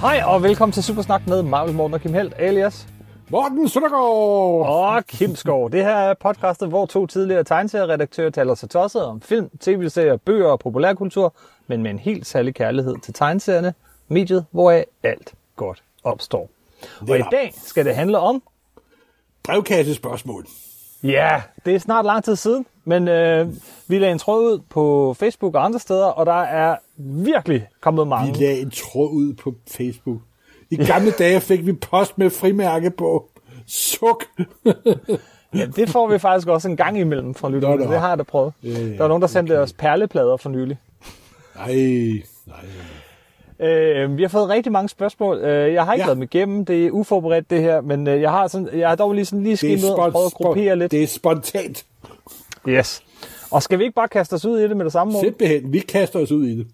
Hej og velkommen til Supersnak med Marvel Morten og Kim Helt, alias Morten Søndergaard! og Kim Skov. Det her er podcastet, hvor to tidligere tegneserieredaktører taler sig tosset om film, tv-serier, bøger og populærkultur, men med en helt særlig kærlighed til tegneserierne, mediet, hvoraf alt godt opstår. Og i dag skal det handle om, Brevkassespørgsmål. ja, det er snart lang tid siden, men øh, vi lagde en tråd ud på Facebook og andre steder, og der er virkelig kommet Vi mange. lagde en tråd ud på Facebook. I gamle dage fik vi post med frimærke på. Suk! Ja, det får vi faktisk også en gang imellem fra lytterne. Det har jeg da prøvet. Ja, ja, Der var nogen, der sendte okay. os perleplader for nylig. Nej, nej. Øh, vi har fået rigtig mange spørgsmål. Øh, jeg har ikke Ja. været med igennem. Det er uforberedt, det her. Men øh, jeg har, sådan, jeg har dog lige, sådan, lige skimmet og prøvet at gruppere spon- lidt. det er spontant. Yes. Og skal vi ikke bare kaste os ud i det med det samme mål? Simpelthen, vi kaster os ud i det.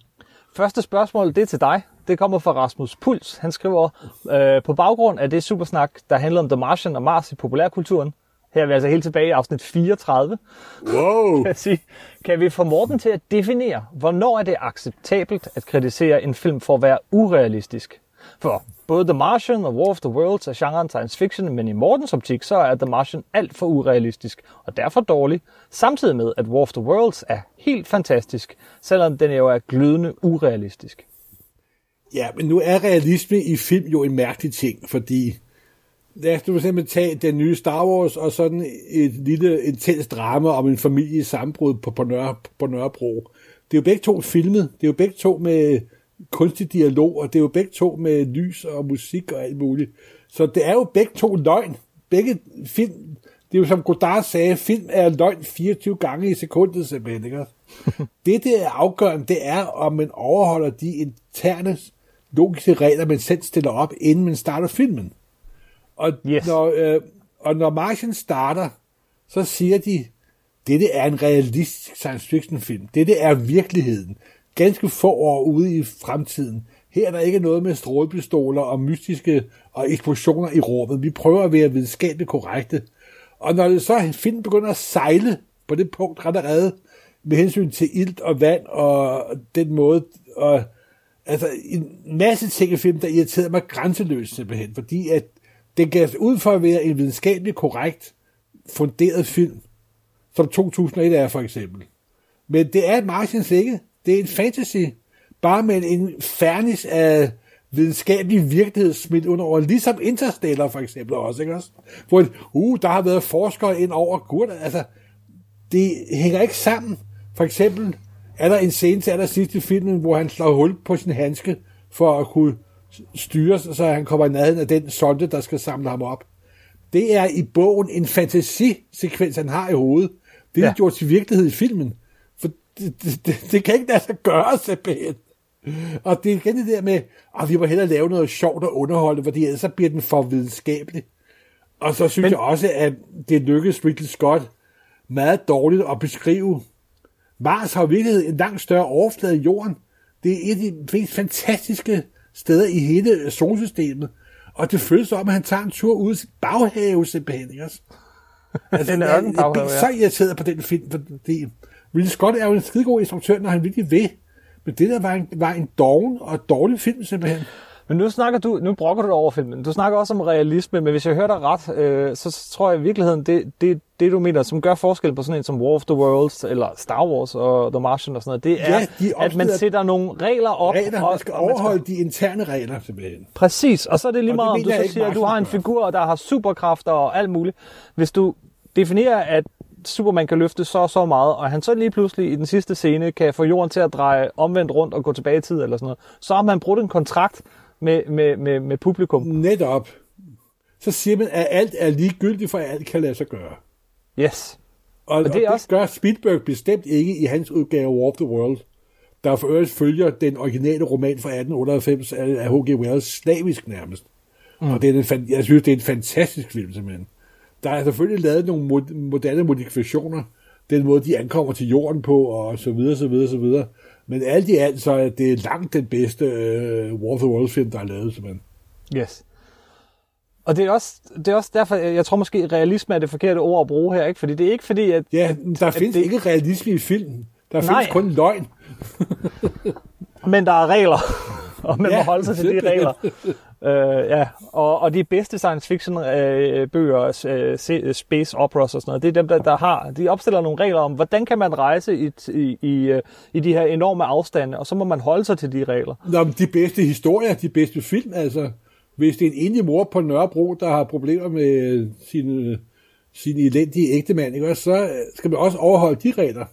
Første spørgsmål, det er til dig. Det kommer fra Rasmus Puls. Han skriver, øh, på baggrund af det supersnak, der handler om The Martian og Mars i populærkulturen, her er vi altså helt tilbage i afsnit 34, Wow! kan, sige, kan vi få Morten til at definere, hvornår er det acceptabelt at kritisere en film for at være urealistisk? For både The Martian og War of the Worlds er genren science fiction, men i Mortens optik, så er The Martian alt for urealistisk og derfor dårlig, samtidig med, at War of the Worlds er helt fantastisk, selvom den jo er glødende urealistisk. Ja, men nu er realisme i film jo en mærkelig ting, fordi lad os nu simpelthen tage den nye Star Wars og sådan et lille intens drama om en familie i sammenbrud på, på, Nørre, på Nørrebro. Det er jo begge to filmet, det er jo begge to med kunstig dialog, og det er jo begge to med lys og musik og alt muligt. Så det er jo begge to løgn. Begge film, det er jo som Godard sagde, film er løgn 24 gange i sekundet simpelthen, ikke? det, det er afgørende, det er, om man overholder de interne logiske regler, man selv stiller op, inden man starter filmen. Og, Yes. når, øh, og når Martian starter, så siger de, dette er en realistisk science fiction film. Dette er virkeligheden. Ganske få år ude i fremtiden. Her er der ikke noget med strålepistoler og mystiske og eksplosioner i rummet. Vi prøver at være videnskabeligt korrekte. Og når det så film begynder at sejle på det punkt allerede, med hensyn til ilt og vand og den måde, og altså en masse ting i filmen, der irriterede mig grænseløst simpelthen, fordi at den gav ud for at være en videnskabeligt korrekt funderet film, som 2001 er for eksempel. Men det er et ikke. Det er en fantasy, bare med en fernis af videnskabelig virkelighed smidt under over, ligesom Interstellar for eksempel også, ikke også? Hvor, uh, der har været forskere ind over, gud, altså, det hænger ikke sammen. For eksempel er der en scene til allersidst i filmen, hvor han slår hul på sin handske for at kunne styre, så han kommer i nærheden af den sonde, der skal samle ham op. Det er i bogen en fantasisekvens, han har i hovedet. Det er ja. gjort til virkelighed i filmen. Det, det, det, det kan ikke lade sig gøre, simpelthen. Og det er igen det der med, at vi må hellere lave noget sjovt og underholde, fordi ellers så bliver den for videnskabelig. Og så synes Men- jeg også, at det lykkedes Ridley Scott meget dårligt at beskrive. Mars har i virkeligheden en langt større overflade end jorden. Det er et af de mest fantastiske steder i hele solsystemet. Og det føles som om, at han tager en tur ud i sin baghave, simpelthen. Også? Altså, Den jeg, jeg blev ja. så irriteret på den film, fordi Ridley Scott er jo en skidegod instruktør, når han virkelig vil. Men det der var en, var en doven og dårlig film, simpelthen. Men nu snakker du, nu brokker du dig over filmen. Du snakker også om realisme, men hvis jeg hører dig ret, øh, så tror jeg i virkeligheden, det, det, det du mener, som gør forskel på sådan en som War of the Worlds, eller Star Wars og The Martian og sådan noget, det er, Ja, at man sætter nogle regler op. Regler, og, man skal og man overholde de interne regler, simpelthen. Præcis, og så er det lige Og det meget, om du så siger, at du har en figur, der har superkræfter og alt muligt. Hvis du definerer, at Superman kan løfte så og så meget, og han så lige pludselig i den sidste scene kan få jorden til at dreje omvendt rundt og gå tilbage i tid eller sådan noget, så har man brudt en kontrakt med, med, med, med publikum. Netop. Så siger man, at alt er ligegyldigt, for alt kan lade sig gøre. Yes. Og, og det det, og også- det gør Spielberg bestemt ikke i hans udgave War of the World, der for øvrigt følger den originale roman fra 1898 af H.G. Wells slavisk nærmest. Mm. Og det er en, jeg synes, det er en fantastisk film, simpelthen. Der er selvfølgelig lavet nogle mod- moderne modifikationer, den måde, de ankommer til jorden på, og så videre, så videre, så videre. Men alt i alt, så er det langt den bedste uh, War of the World film, der er lavet, simpelthen. Yes. Og det er, også, det er også derfor, jeg tror måske, realisme er det forkerte ord at bruge her, ikke? Fordi det er ikke fordi, at... Ja, der findes det- det... ikke realisme i filmen. Der Nej. findes kun løgn. Men der er regler. og man ja, må holde sig til de regler øh, ja, og, og de bedste science fiction øh, bøger, øh, øh, space operas og sådan noget, det er dem, der, der har, de opstiller nogle regler om, hvordan kan man rejse i, i, i, øh, i de her enorme afstande, og så må man holde sig til de regler. Nå, de bedste historier, de bedste film, altså. Hvis det er en enlig mor på Nørrebro, der har problemer med sin, øh, sin elendige ægtemand, ikke? så skal man også overholde de regler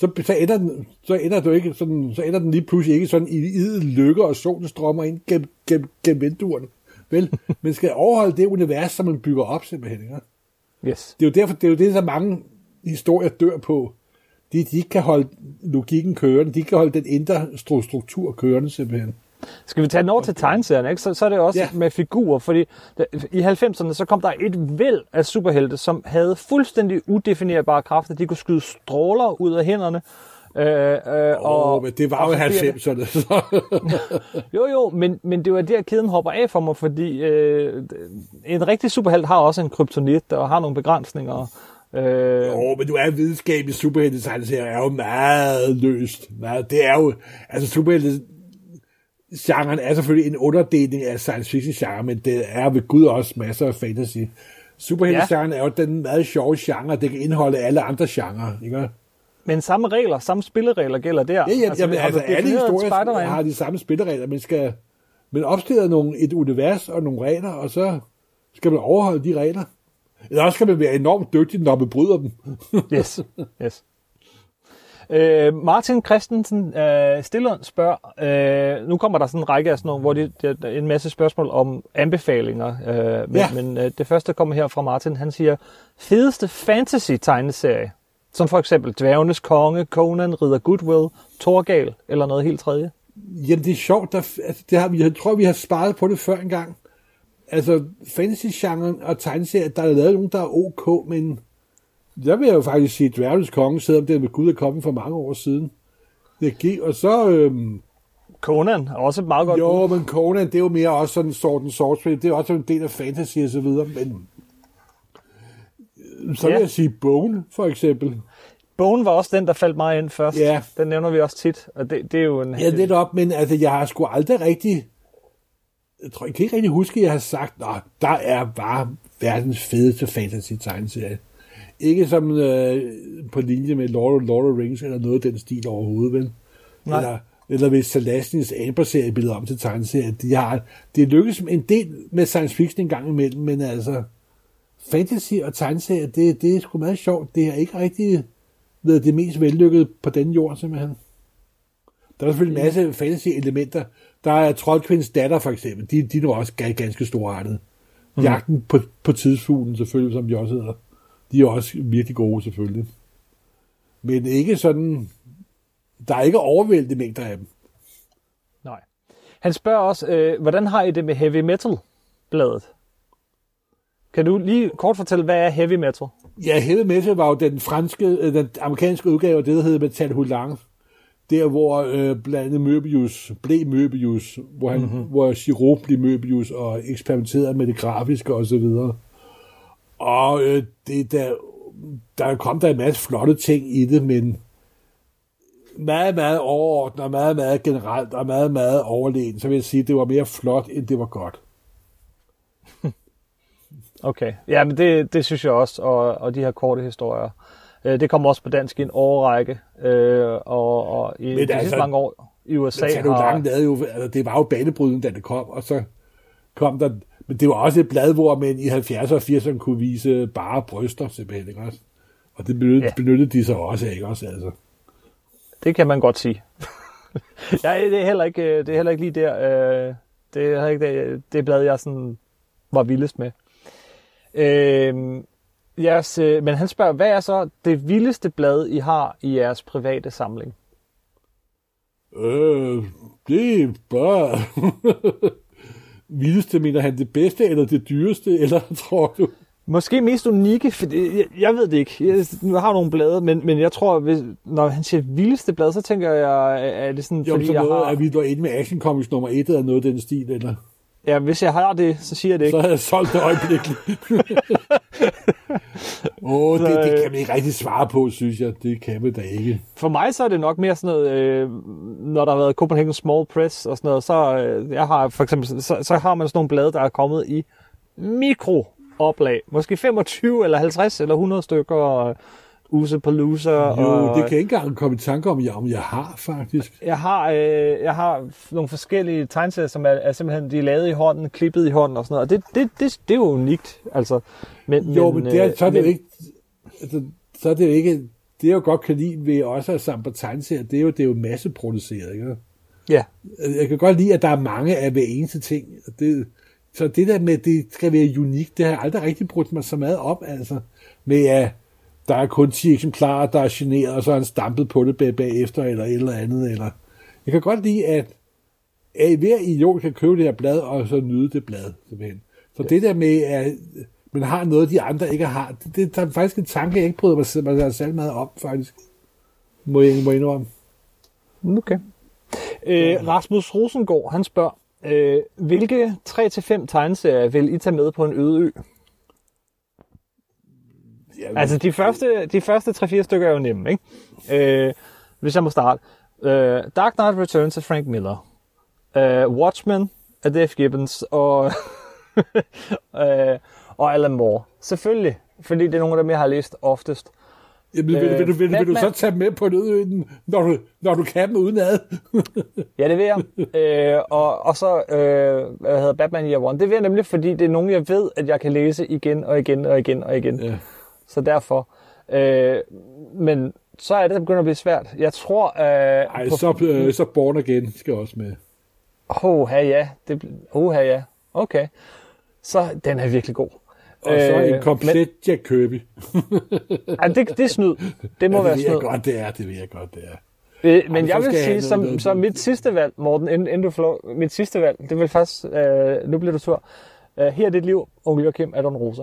så, så, ender den, så, ender du ikke sådan, så ender den lige pludselig ikke sådan i idel lykke, og solen strømmer ind gennem, gennem, gennem vinduerne. Vel, man skal overholde det univers, som man bygger op simpelthen. Ikke? Yes. Det er jo derfor, det er jo det, så mange historier dør på. De, de ikke kan holde logikken kørende, de ikke kan holde den indre struktur kørende simpelthen. Skal vi tage den over til tegneserien, ikke? Så, så er det også ja. med figurer, fordi i 90'erne, så kom der et væld af superhelte, som havde fuldstændig udefinerbare kræfter. De kunne skyde stråler ud af hænderne. Øh, øh, oh, og, men det var jo 90'erne. jo, jo, men, men det var der, kæden hopper af for mig, fordi øh, en rigtig superhelt har også en kryptonit og har nogle begrænsninger. Øh... Jo, men du er videnskab i superhelte, så er jo meget løst. Det er jo, altså superhelte, genren er selvfølgelig en underdeling af science fiction genre, men det er ved Gud også masser af fantasy. Superhelte-genren ja. er jo den meget sjove genre, det kan indeholde alle andre genrer, ikke? Men samme regler, samme spilleregler gælder der. Ja, ja altså, jamen, altså alle historier har de samme spilleregler, men skal men opstiller nogle, et univers og nogle regler, og så skal man overholde de regler. Eller også skal man være enormt dygtig, når man bryder dem. yes, yes. Øh, Martin Christensen øh, Stillund spørger, øh, nu kommer der sådan en række af sådan nogle, hvor det, det er en masse spørgsmål om anbefalinger, øh, men, ja. men øh, det første kommer her fra Martin, han siger, fedeste fantasy-tegneserie, som for eksempel Dværgenes Konge, Conan, Ridder Goodwill, Torgal eller noget helt tredje? Jamen det er sjovt, der, altså, det har, jeg tror vi har sparet på det før engang. Altså fantasy-genren og tegneserier, der er lavet nogen, der er ok, men der vil jeg jo faktisk sige, at Dværgens Konge, selvom det med Gud er kommet for mange år siden. Det gik, og så... Øhm, Conan er også et meget godt Jo, men Conan, det er jo mere også sådan sort en sortspil. Det er også en del af fantasy og så videre, men... Så vil ja. jeg sige Bone, for eksempel. Bone var også den, der faldt mig ind først. Ja. Den nævner vi også tit, og det, det er jo en... Ja, lidt op, men altså, jeg har sgu aldrig rigtig... Jeg tror, jeg kan ikke rigtig huske, at jeg har sagt, at der er bare verdens fedeste fantasy-tegneserie. Ikke som øh, på linje med Lord of, Lord of Rings eller noget af den stil overhovedet, vel? Nej. Eller, eller hvis Salastins Amber-serie blevet om til tegneserie. De har, det lykkes en del med science fiction en gang imellem, men altså fantasy og tegneserie, det, det er sgu meget sjovt. Det har ikke rigtig været det mest vellykkede på den jord, simpelthen. Der er selvfølgelig en masse fantasy-elementer. Der er Troldkvindens datter, for eksempel. De, de er nu også ganske storartede. Mm. Jagten på, på tidsfuglen, selvfølgelig, som de også hedder. De er også virkelig gode, selvfølgelig. Men ikke sådan... Der er ikke overvældende mængder af dem. Nej. Han spørger også, øh, hvordan har I det med heavy metal-bladet? Kan du lige kort fortælle, hvad er heavy metal? Ja, heavy metal var jo den franske, øh, den amerikanske udgave af det, der hedder Metal Hulang. Der, hvor øh, blandt andet Möbius blev Möbius, hvor, han, mm-hmm. hvor Giraud blev Möbius og eksperimenterede med det grafiske og så videre. Og øh, det, der, der kom der en masse flotte ting i det, men meget, meget overordnet, og meget, meget generelt, og meget, meget overlegen, så vil jeg sige, at det var mere flot, end det var godt. Okay, ja, men det, det synes jeg også, og, og de her korte historier. Øh, det kommer også på dansk i en årrække, øh, og, og i men de altså, sidste mange år i USA har... Langt, det, jo, altså, det var jo banebrydende, da det kom, og så kom der men det var også et blad, hvor man i 70'erne og 80'erne kunne vise bare bryster simpelthen, ikke også? Og det benyttede, ja. benyttede de sig også, ikke også? Altså. Det kan man godt sige. ja, det er heller ikke, det er heller ikke lige der. Øh, det er ikke det, det blad, jeg sådan var vildest med. Øh, jeres, men han spørger, hvad er så det vildeste blad, I har i jeres private samling? Øh, det er bare... vildeste, mener han det bedste, eller det dyreste, eller tror du? Måske mest unikke, for jeg, jeg ved det ikke. Jeg, nu har nogle blade, men, men jeg tror, hvis, når han siger vildeste blad, så tænker jeg, er det sådan, jo, fordi så jeg noget, har... Er vi der inde med Action Comics nummer 1, eller noget af den stil, eller? Ja, hvis jeg har det, så siger jeg det ikke. Så havde jeg solgt det øjeblikkeligt. Åh, oh, det, det kan man ikke rigtig svare på, synes jeg. Det kan man da ikke. For mig så er det nok mere sådan noget, øh, når der har været Copenhagen Small Press og sådan noget, så, øh, jeg har for eksempel, så, så har man sådan nogle blade, der er kommet i mikrooplag. Måske 25 eller 50 eller 100 stykker. Og, Use på loser. Jo, og, det kan ikke engang komme i tanke om, jeg, om jeg har faktisk. Jeg har, øh, jeg har nogle forskellige tegneserier, som er, er simpelthen de er lavet i hånden, klippet i hånden og sådan noget. Og det, det, det, det er jo unikt. Altså, men, jo, men, men det er, så er det men, jo ikke... Altså, så er det jo ikke... Det jeg jo godt kan lide ved også at samle på tegneserier, det er jo, det er jo masseproduceret, ikke? Ja. Jeg kan godt lide, at der er mange af hver eneste ting. Det, så det der med, at det skal være unikt, det har jeg aldrig rigtig brugt mig så meget op, altså. Med at der er kun 10 eksemplarer, der er generet, og så er han stampet på det bagefter, eller et eller andet. Eller... Jeg kan godt lide, at, at hver idiot kan købe det her blad, og så nyde det blad. Simpelthen. Så det der med, at man har noget, de andre ikke har, det, det er faktisk en tanke, jeg ikke bryder mig, mig selv meget op, faktisk. Må jeg, må jeg indrømme. Okay. Øh, Rasmus Rosengård, han spørger, øh, hvilke 3-5 tegneserier vil I tage med på en øde ø? Ja, altså, de første, de første 3-4 stykker er jo nemme, ikke? Øh, hvis jeg må starte. Øh, Dark Knight Returns af Frank Miller. Øh, Watchmen af Dave Gibbons. Og, øh, og Alan Moore. Selvfølgelig, fordi det er nogle af dem, jeg har læst oftest. Jamen, vil, øh, vil, vil, vil, vil du så tage med på nødøen, når du, når du kan dem udenad? ja, det vil jeg. Øh, og, og så, øh, hvad hedder Batman Year One. Det vil jeg nemlig, fordi det er nogen, jeg ved, at jeg kan læse igen og igen og igen og igen. Ja. Så derfor. Øh, men så er det, der begynder at blive svært. Jeg tror... Øh, Ej, på, så, øh, så Born Again skal også med. Åh, ja. Det, oh, ja. Okay. Så den er virkelig god. Og så en øh, komplet men, Jack Kirby. ja, det, det er snyd. Det må ja, være snyd. Det ved jeg godt, det er. Det ved jeg godt, det er. Øh, men jeg vil sige, som, noget, som mit sidste valg, Morten, inden, du får mit sidste valg, det vil faktisk, øh, nu bliver du tur. Uh, her er dit liv, onkel Joachim Adon Rosa.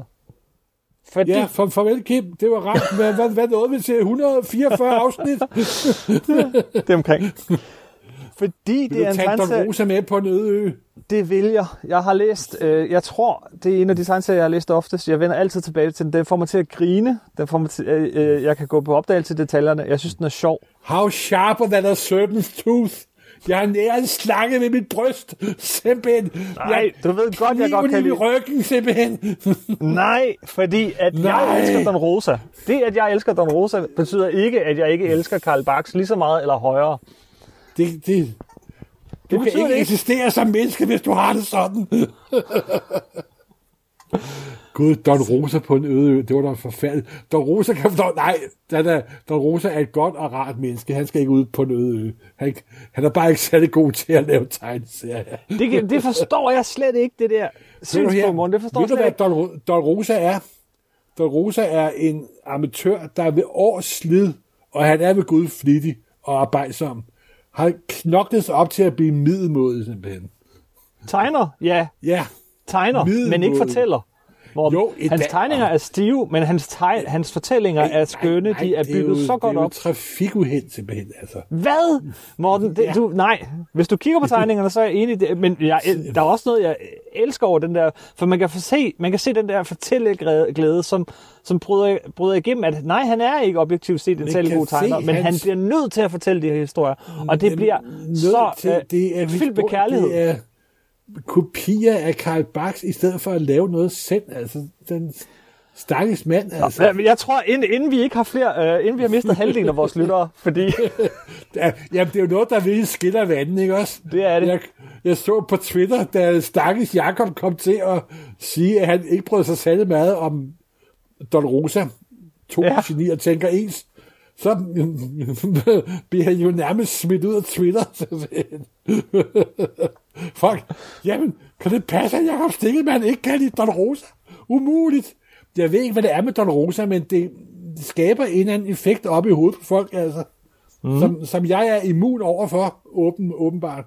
Fordi... Ja, for, farvel Kim, det var ret. Hvad, hvad, hvad nåede vi til? 144 afsnit? det er omkring. Fordi vil det er en tegneserie... Rosa med på en øde ø? Det vil jeg. Jeg har læst, øh, jeg tror, det er en af de tegneserier, jeg har læst oftest. Jeg vender altid tilbage til den. Den får mig til at grine. Den får mig til, øh, øh, jeg kan gå på opdagelse til detaljerne. Jeg synes, den er sjov. How sharper than a serpent's tooth. Jeg har næret en slange med mit bryst, simpelthen. Nej, jeg, du ved godt, jeg godt kan lide... ryggen, simpelthen. Nej, fordi at Nej. jeg elsker Don Rosa. Det, at jeg elsker Don Rosa, betyder ikke, at jeg ikke elsker Karl Barks lige så meget eller højere. Det, det, du det kan ikke eksistere som menneske, hvis du har det sådan. Gud, Don Rosa på en øde ø, det var da forfærdeligt. Don Rosa kan forstå, nej, den er, Don Rosa er et godt og rart menneske. Han skal ikke ud på en øde ø. Han, han er bare ikke særlig god til at lave tegneserier. Det, det forstår jeg slet ikke, det der synspunkt, det forstår jeg slet ikke. Don, Don Rosa er? Don Rosa er en amatør, der er ved års slid, og han er ved Gud flittig og arbejdsom. Har knoklet sig op til at blive middelmåde, simpelthen. Tegner? Ja. Ja. Tegner, men ikke fortæller. Morten. Jo, hans dag, tegninger er stive, men hans, teg, hans fortællinger ej, er skønne. Ej, ej, de er bygget er jo, så godt op. Det er jo trafikuheld simpelthen. Altså. Hvad? Morten, det, ja. du, nej. Hvis du kigger på tegningerne, så er jeg enig. Det, men jeg, der er også noget, jeg elsker over den der... For man kan, se, man kan se den der fortælleglæde, som, som bryder, bryder igennem, at nej, han er ikke objektivt set en særlig god tegner, men hans... han bliver nødt til at fortælle de her historier. Og det bliver så til, det er, fyldt med kærlighed. Det er, kopier af Karl Barks, i stedet for at lave noget selv. Altså, den stakkels mand. Altså. Nå, jeg tror, inden, inden vi ikke har flere, uh, inden vi har mistet halvdelen af vores lyttere, fordi... ja, jamen, det er jo noget, der virkelig skiller vandet, ikke også? Det er det. Jeg, jeg så på Twitter, da stakkels Jakob kom til at sige, at han ikke brød sig særlig meget om Don Rosa. To ja. genier tænker ens så bliver han jo nærmest smidt ud af Twitter. Fuck, jamen, kan det passe, at Jacob Stikkelmann ikke kan lide Don Rosa? Umuligt. Jeg ved ikke, hvad det er med Don Rosa, men det skaber en eller anden effekt op i hovedet på folk, altså. Mm. Som, som jeg er immun overfor, åben, åbenbart.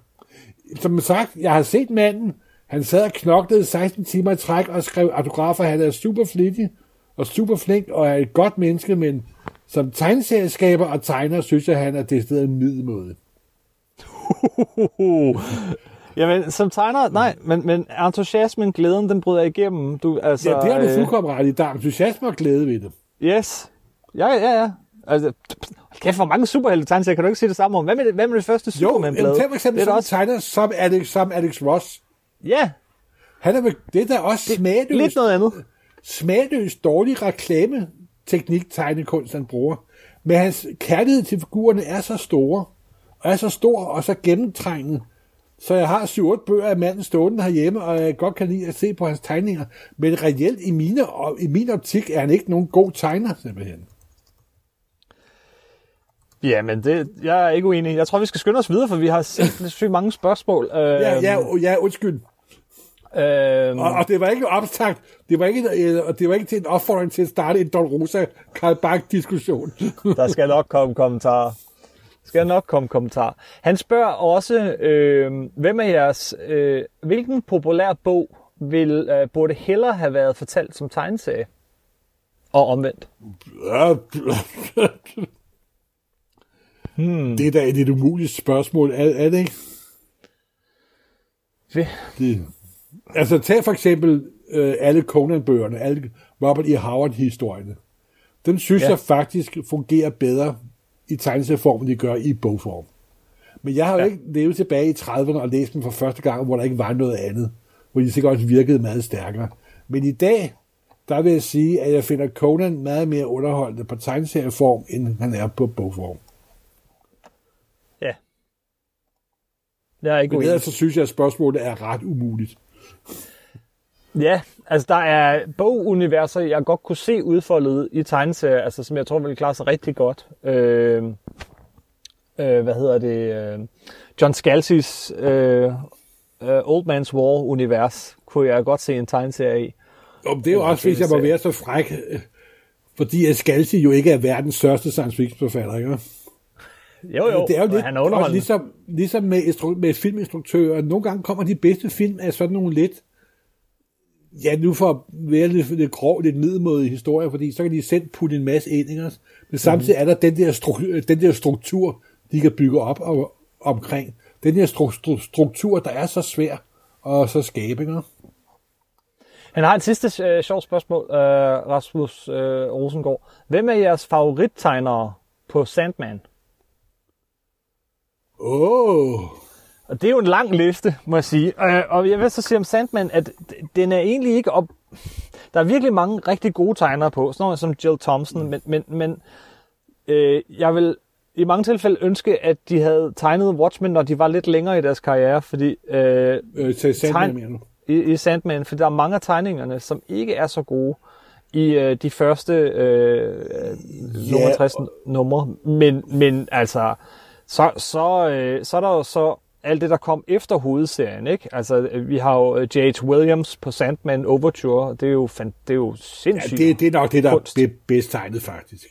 Som sagt, jeg har set manden, han sad og knoklede 16 timer i træk og skrev autografer. Han er super flittig og super flink og er et godt menneske, men som tegneserieskaber og tegner, synes jeg, han er det stedet en middelmåde. Jamen, som tegner, nej, men, men entusiasmen, glæden, den bryder igennem. Du, altså, Ja, det har du øh, fuldkommen ret i. Der er entusiasme og glæde ved det. Yes. Ja, ja, ja. Altså, kæft, hvor mange superhelte tegneserier kan du ikke sige det samme om? Hvad med det, hvad med det første Jo, Superman-blad? jamen, tag for eksempel det er også, tegner som Alex, som Alex Ross. ja, Han er, det er da også smagløst, lidt noget andet. smagløst dårlig reklameteknik, tegnekunst, han bruger. Men hans kærlighed til figurerne er så store, og er så stor og så gennemtrængende, så jeg har 7-8 bøger af manden stående herhjemme, og jeg godt kan lide at se på hans tegninger. Men reelt i, mine, i min optik er han ikke nogen god tegner, simpelthen. Ja, men det, jeg er ikke uenig. Jeg tror, vi skal skynde os videre, for vi har sindssygt sygt mange spørgsmål. Ja, ja, ja undskyld. Øh, Og, og det var ikke opstagt, det var ikke, øh, og det var ikke til en opfordring til at starte en Don Rosa Karl Bach diskussion. Der skal nok komme kommentarer. Der skal nok komme kommentarer. Han spørger også, øh, hvem af jeres, øh, hvilken populær bog vil, øh, burde hellere have været fortalt som tegneserie? Og omvendt. hmm. Det er da et, umuligt spørgsmål, er, er det ikke? Det. Altså tag for eksempel øh, alle Conan-bøgerne, alle Robert E. Howard-historierne. Den synes Ja. jeg faktisk fungerer bedre i tegneserieform, end de gør i bogform. Men jeg har jo Ja. ikke levet tilbage i 30'erne og læst dem for første gang, hvor der ikke var noget andet. Hvor de sikkert også virkede meget stærkere. Men i dag, der vil jeg sige, at jeg finder Conan meget mere underholdende på tegneserieform, end han er på bogform. Ja. Jeg er ikke Men ellers så synes jeg, at spørgsmålet er ret umuligt. Ja, altså der er boguniverser, jeg godt kunne se udfoldet i tegneserier, altså som jeg tror ville klare sig rigtig godt. Øh, øh, hvad hedder det? Øh, John Scalzi's øh, øh, Old Man's War-univers kunne jeg godt se en tegneserie i. Og det er jo også, hvis jeg må være så fræk, øh, fordi Scalzi jo ikke er verdens største science fiction forfatter, ikke? Jo, jo, det er jo lidt, han er også ligesom, ligesom med, instru- med filminstruktører. Nogle gange kommer de bedste film af sådan nogle lidt, ja, nu for at være lidt, lidt grov, lidt middelmådige historier, fordi så kan de selv putte en masse ind, ikke? Men samtidig er der den der, stru- den der struktur, de kan bygge op og, omkring. Den der stru- stru- struktur, der er så svær og så skabe, ikke? Han har et sidste øh, sjovt spørgsmål, øh, Rasmus øh, Rosengård. Hvem er jeres favorittegnere på Sandman? Oh, Og det er jo en lang liste, må jeg sige. Og jeg vil så sige om Sandman, at den er egentlig ikke op... Der er virkelig mange rigtig gode tegnere på, sådan noget som Jill Thompson, men, men, men øh, jeg vil i mange tilfælde ønske, at de havde tegnet Watchmen, når de var lidt længere i deres karriere, fordi øh, øh, til Sandman, Tegn- i, i Sandman, for der er mange af tegningerne, som ikke er så gode i øh, de første øh, Ja, nummer 60 numre. Men, men altså, så, så, øh, så er der jo så alt det, der kom efter hovedserien, ikke? Altså, øh, vi har jo øh, J.H. Williams på Sandman Overture, det er jo, fan, det er jo Ja, sindssygt. det, det er nok det, der kunst. det er bedst tegnet, faktisk.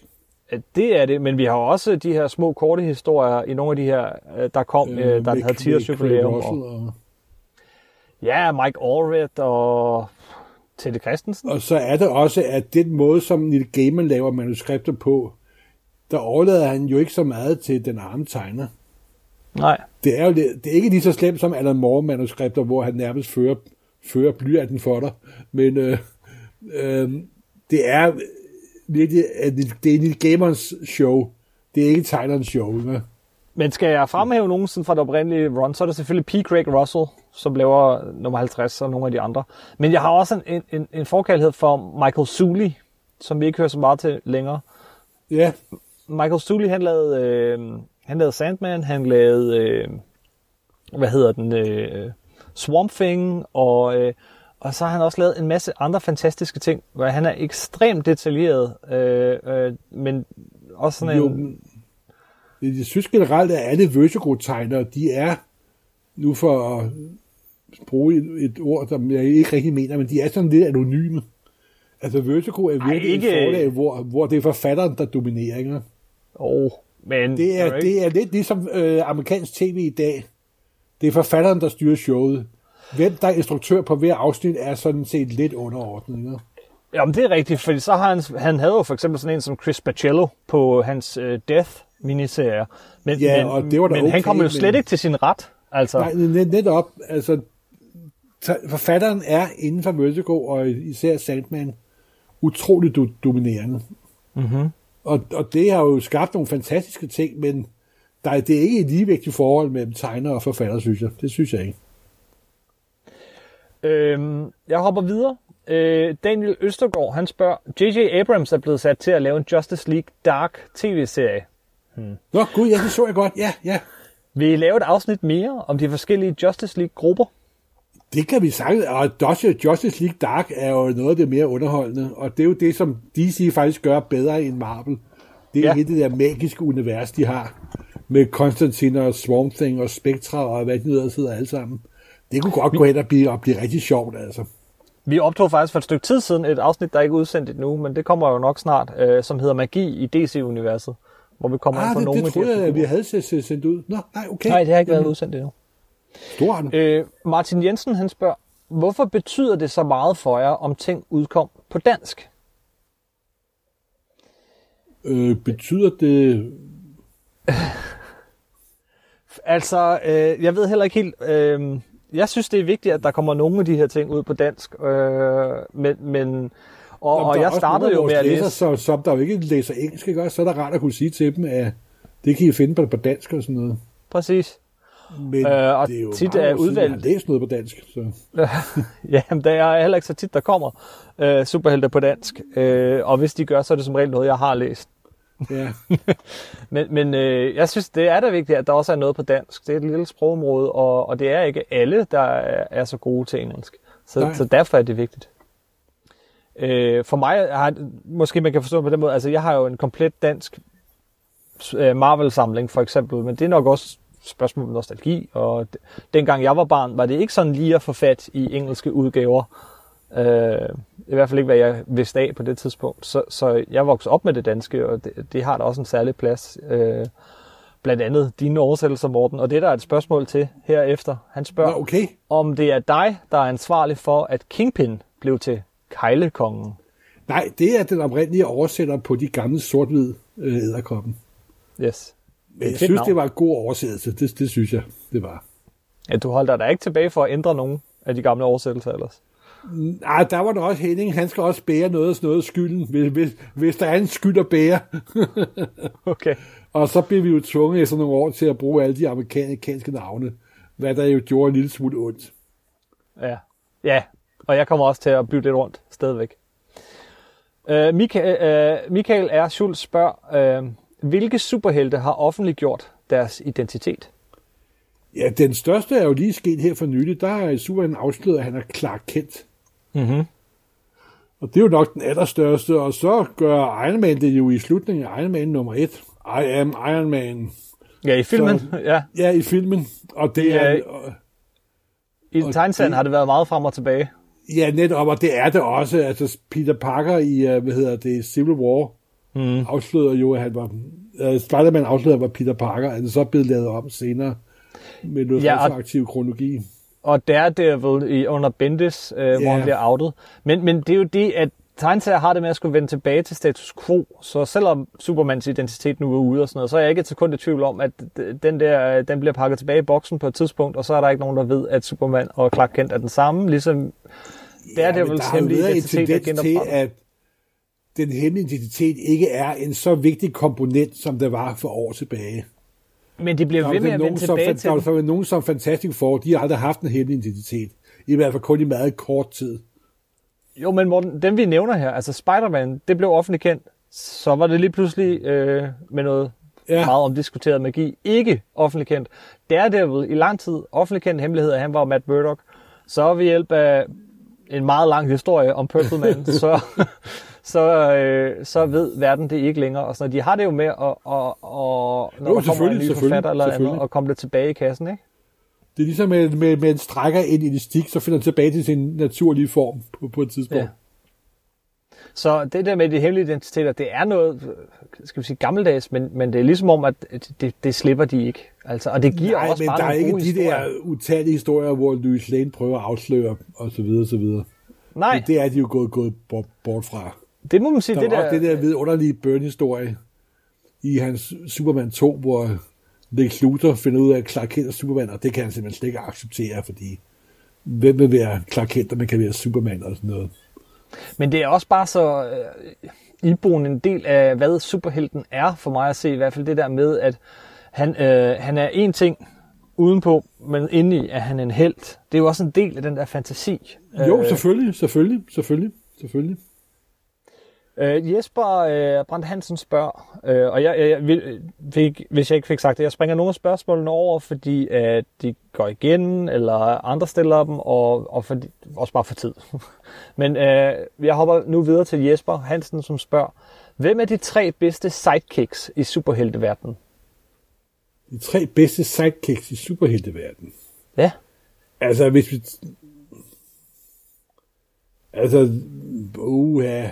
Øh, Det er det, men vi har også de her små korte historier i nogle af de her, øh, der kom, øh, der med- havde 10 års jubilæum. Og... ja, Mike Allred og Teddy Christensen. Og så er det også, at den måde, som Neil Gaiman laver manuskripter på, der overlader han jo ikke så meget til den arme tegner. Nej. Det er jo det, det er ikke lige så slemt som Alan Moore manuskripter, hvor han nærmest fører, fører blyanten for dig. Men øh, øh, det er virkelig, det er Neil Gaimans show. Det er ikke tegnerens show. Ikke? Men skal jeg fremhæve nogen sådan fra det oprindelige run, så er det selvfølgelig P. Craig Russell, som laver nummer 50 og nogle af de andre. Men jeg har også en, en, en forkærlighed for Michael Sully, som vi ikke hører så meget til længere. Ja, Michael Sully, han lavede, øh, han lavede Sandman, han lavede, øh, hvad hedder den, øh, Swamp Thing, og, øh, og så har han også lavet en masse andre fantastiske ting, hvor han er ekstremt detaljeret, øh, øh, men også sådan jo, en... jeg synes generelt, at alle Vertigo-tegnere, de er, nu for at bruge et, et ord, som jeg ikke rigtig mener, men de er sådan lidt anonyme. Altså Vertigo er virkelig Ej, ikke- et forlag, hvor, hvor det er forfatteren, der dominerer. Ikke? Oh, men Det, er, det er lidt ligesom øh, amerikansk tv i dag. Det er forfatteren, der styrer showet. Hvem der er instruktør på hver afsnit, er sådan set lidt underordnet. Ikke? Jamen, det er rigtigt, fordi så har han, han havde jo for eksempel sådan en som Chris Pacello på hans uh, Death miniserier. Men, Ja, men, og det var da men han okay, kom jo slet men- ikke til sin ret. Altså, Nej, net, netop. Altså, forfatteren er inden for Vertigo, og især Sandman, utroligt do- dominerende. mm-hmm. Og, og det har jo skabt nogle fantastiske ting, men der er, det er ikke et ligevægtigt forhold mellem tegner og forfatter, synes jeg. Det synes jeg ikke. øhm, jeg hopper videre. Øh, Daniel Østergaard, han spørger, J.J. Abrams er blevet sat til at lave en Justice League Dark tv-serie. Nå, gud, ja, det så jeg godt. Ja, ja. Vil I lave et afsnit mere om de forskellige Justice League-grupper? Det kan vi sagtens, og Justice League Dark er jo noget af det mere underholdende, og det er jo det, som DC faktisk gør bedre end Marvel. Det er Ja. hele det der magiske univers, de har, med Constantine og Swamp Thing og Spectra og hvad de nu ellers hedder alle sammen. Det kunne godt gå hen og blive, og blive rigtig sjovt, altså. Vi optog faktisk for et stykke tid siden et afsnit, der ikke er udsendt endnu, men det kommer jo nok snart, øh, som hedder Magi i DC-universet, hvor vi kommer ind Ah, på det, nogle det af de jeg, vi havde se- se- sendt ud. Nå, nej, okay. Nej, det har ikke været udsendt endnu. Stort. Øh, Martin Jensen han spørger, hvorfor betyder det så meget for jer, om ting udkom på dansk? Øh, betyder det... Altså, øh, jeg ved heller ikke helt... Øh, jeg synes, det er vigtigt, at der kommer nogle af de her ting ud på dansk. Øh, men, men, og, Jamen, og jeg startede jo med at læse... Så, som der jo ikke læser engelsk, ikke så er det rart at kunne sige til dem, at det kan I finde på, på dansk og sådan noget. Præcis. Men Øh, og det er jo tit er år siden, jeg har udvalgt- læst noget på dansk. Så. ja, men der er heller ikke så tit, der kommer øh, superhelte på dansk. Øh, og hvis de gør, så er det som regel noget, jeg har læst. Ja. Men, men øh, jeg synes, det er da vigtigt, at der også er noget på dansk. Det er et lille sprogområde, og, og det er ikke alle, der er, er så gode til engelsk. Så, Nej. så derfor er det vigtigt. Øh, for mig, har, måske man kan forstå på den måde, altså jeg har jo en komplet dansk øh, Marvel-samling for eksempel, men det er nok også spørgsmål om nostalgi, og dengang jeg var barn, var det ikke sådan lige at få fat i engelske udgaver. Øh, I hvert fald ikke, hvad jeg vidste af på det tidspunkt. Så, så jeg voksede op med det danske, og det, det har da også en særlig plads. Øh, blandt andet dine oversættelser, Morten. Og det der er et spørgsmål til herefter. Han spørger, Nå, okay. om det er dig, der er ansvarlig for, at Kingpin blev til Kejlekongen. Nej, det er den oprindelige oversætter på de gamle sort-hvid øh, æderkoppen. Yes. Men jeg synes, navn. det var en god oversættelse. Det, det synes jeg, det var. Ja, du holder dig ikke tilbage for at ændre nogen af de gamle oversættelser ellers. Nej, der var der også Henning. Han skal også bære noget af sådan noget skylden, hvis, hvis, hvis der er en skyld at bære. Okay. Og så blev vi jo tvunget efter nogle år til at bruge alle de amerikanske navne, hvad der jo gjorde en lille smule ondt. Ja. Ja, og jeg kommer også til at bytte lidt rundt stadigvæk. Uh, Michael, uh, Michael R. Schultz spørger, uh, hvilke superhelte har offentliggjort deres identitet? Ja, den største er jo lige sket her for nylig. Der er Superman afsløret, at han er Clark Kent. Mm-hmm. Og det er jo nok den allerstørste, og så gør Iron Man det jo i slutningen af Iron Man nummer 1. I am Iron Man. Ja, i filmen. Så- ja. Ja, i filmen. Og det Det er- er... I Og tegneserien har det været meget frem og tilbage. Ja, netop, og det er det også. Altså, Peter Parker i, øh, hvad hedder det, Civil War, Mm. afslørede jo, at han var... Uh, Spider-Man afslørede, at var Peter Parker, altså så blev lavet om senere med noget Ja, ja, og- aktiv kronologi. Og Daredevil i, under Bendis, øh, hvor Ja. han bliver outet. Men, men det er jo det, at tegneserier har det med at skulle vende tilbage til status quo. Så selvom Supermans identitet nu er ude og sådan noget, så er jeg ikke et sekund i tvivl om, at den der den bliver pakket tilbage i boksen på et tidspunkt, og så er der ikke nogen, der ved, at Superman og Clark Kent er den samme, ligesom men der har jo hemmelige været en identitet er tendens til, at den hemmelige identitet ikke er en så vigtig komponent, som det var for år tilbage. Men de bliver Der er ved med at vende som, tilbage der til er den. jo nogen som Fantastic Four, de har aldrig haft en hemmelig identitet. I hvert fald kun i meget kort tid. Jo, men Morten, dem vi nævner her, altså Spider-Man, det blev offentligt kendt. Så var det lige pludselig øh, med noget Ja. meget omdiskuteret magi, ikke offentligt kendt. Daredevil i lang tid offentligt kendt hemmelighed, at han var Matt Murdock. Så ved hjælp af en meget lang historie om Purple Man, så, så, øh, så ved verden det ikke længere. Og sådan, de har det jo med at, og, og, når Jo, der kommer en ny forfatter eller andet, og komme det tilbage i kassen, ikke? Det er ligesom med, med, med en strækker ind i elastik, så finder den tilbage til sin naturlige form på, på et tidspunkt. Ja. Så det der med de hemmelige identiteter, det er noget, skal vi sige, gammeldags, men, men det er ligesom om, at det, det slipper de ikke. Altså, og det giver Nej, også men bare der er ikke de historier. der utallige historier, hvor Louis Lane prøver at afsløre, og så videre, og så videre. Nej, Men det er de jo gået, gået bort fra. Det må man sige. Der Det var der, det der vidunderlige Burn-historie i hans Superman 2, hvor Lex Luthor finder ud af, at Clark Kent er Superman, og det kan han simpelthen slet ikke acceptere, fordi hvem vil være Clark Kent, og man kan være Superman og sådan noget. Men det er også bare så øh, iboende en del af, hvad superhelten er, for mig at se i hvert fald det der med, at han, øh, han er en ting udenpå, men indeni er han en held. Det er jo også en del af den der fantasi. Jo, selvfølgelig, selvfølgelig, selvfølgelig, selvfølgelig. Øh, Jesper øh, Brandt Hansen spørger, øh, og jeg, jeg, jeg fik, hvis jeg ikke fik sagt det, jeg springer nogle af spørgsmålene over, fordi øh, de går igen, eller andre stiller dem, og, og fordi, også bare for tid. Men øh, jeg hopper nu videre til Jesper Hansen, som spørger, hvem er de tre bedste sidekicks i superhelteverdenen? De tre bedste sidekicks i superhelteverdenen? Ja. Altså, hvis vi... Altså, uha...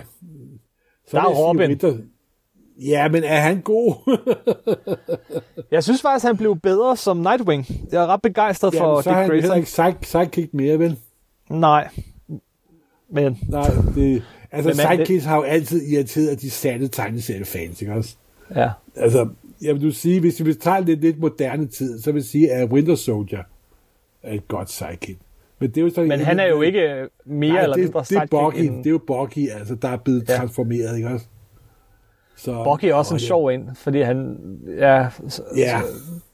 Så der er Robin. Ritter. Ja, men er han god? jeg synes faktisk, han blev bedre som Nightwing. Jeg er ret begejstret ja, for så Dick Grayson. Så han ikke sidekick mere, vel? Nej. Men... Nej, det... Altså, men, sidekicks det... har jo altid irriteret de sande tegneseriefans, ikke også? Ja. Altså, jeg vil du sige, hvis vi tager lidt, lidt moderne tid, så vil jeg sige, at Winter Soldier er et godt sidekick. Men, det er jo så, Men han er jo ikke mere nej, eller det, mindre det er Bucky, end... det er jo Bucky, altså, der er blevet ja. transformeret, ikke også? Så, Bucky er også en sjov ind, fordi han ja, ja.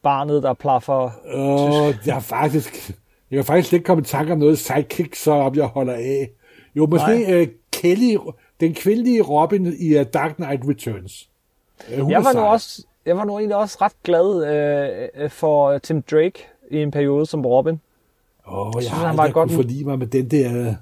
barnet, der plaffer. Åh, jeg er faktisk... Jeg kan faktisk ikke komme i tanke om noget sidekick, så om jeg holder af. Jo, måske uh, Kelly, den kvindelige Robin i uh, Dark Knight Returns. Uh, jeg var nu også, jeg var nu egentlig også ret glad uh, for Tim Drake i en periode som Robin. Åh, oh, jeg synes, har han var godt kunne forlige mig med den der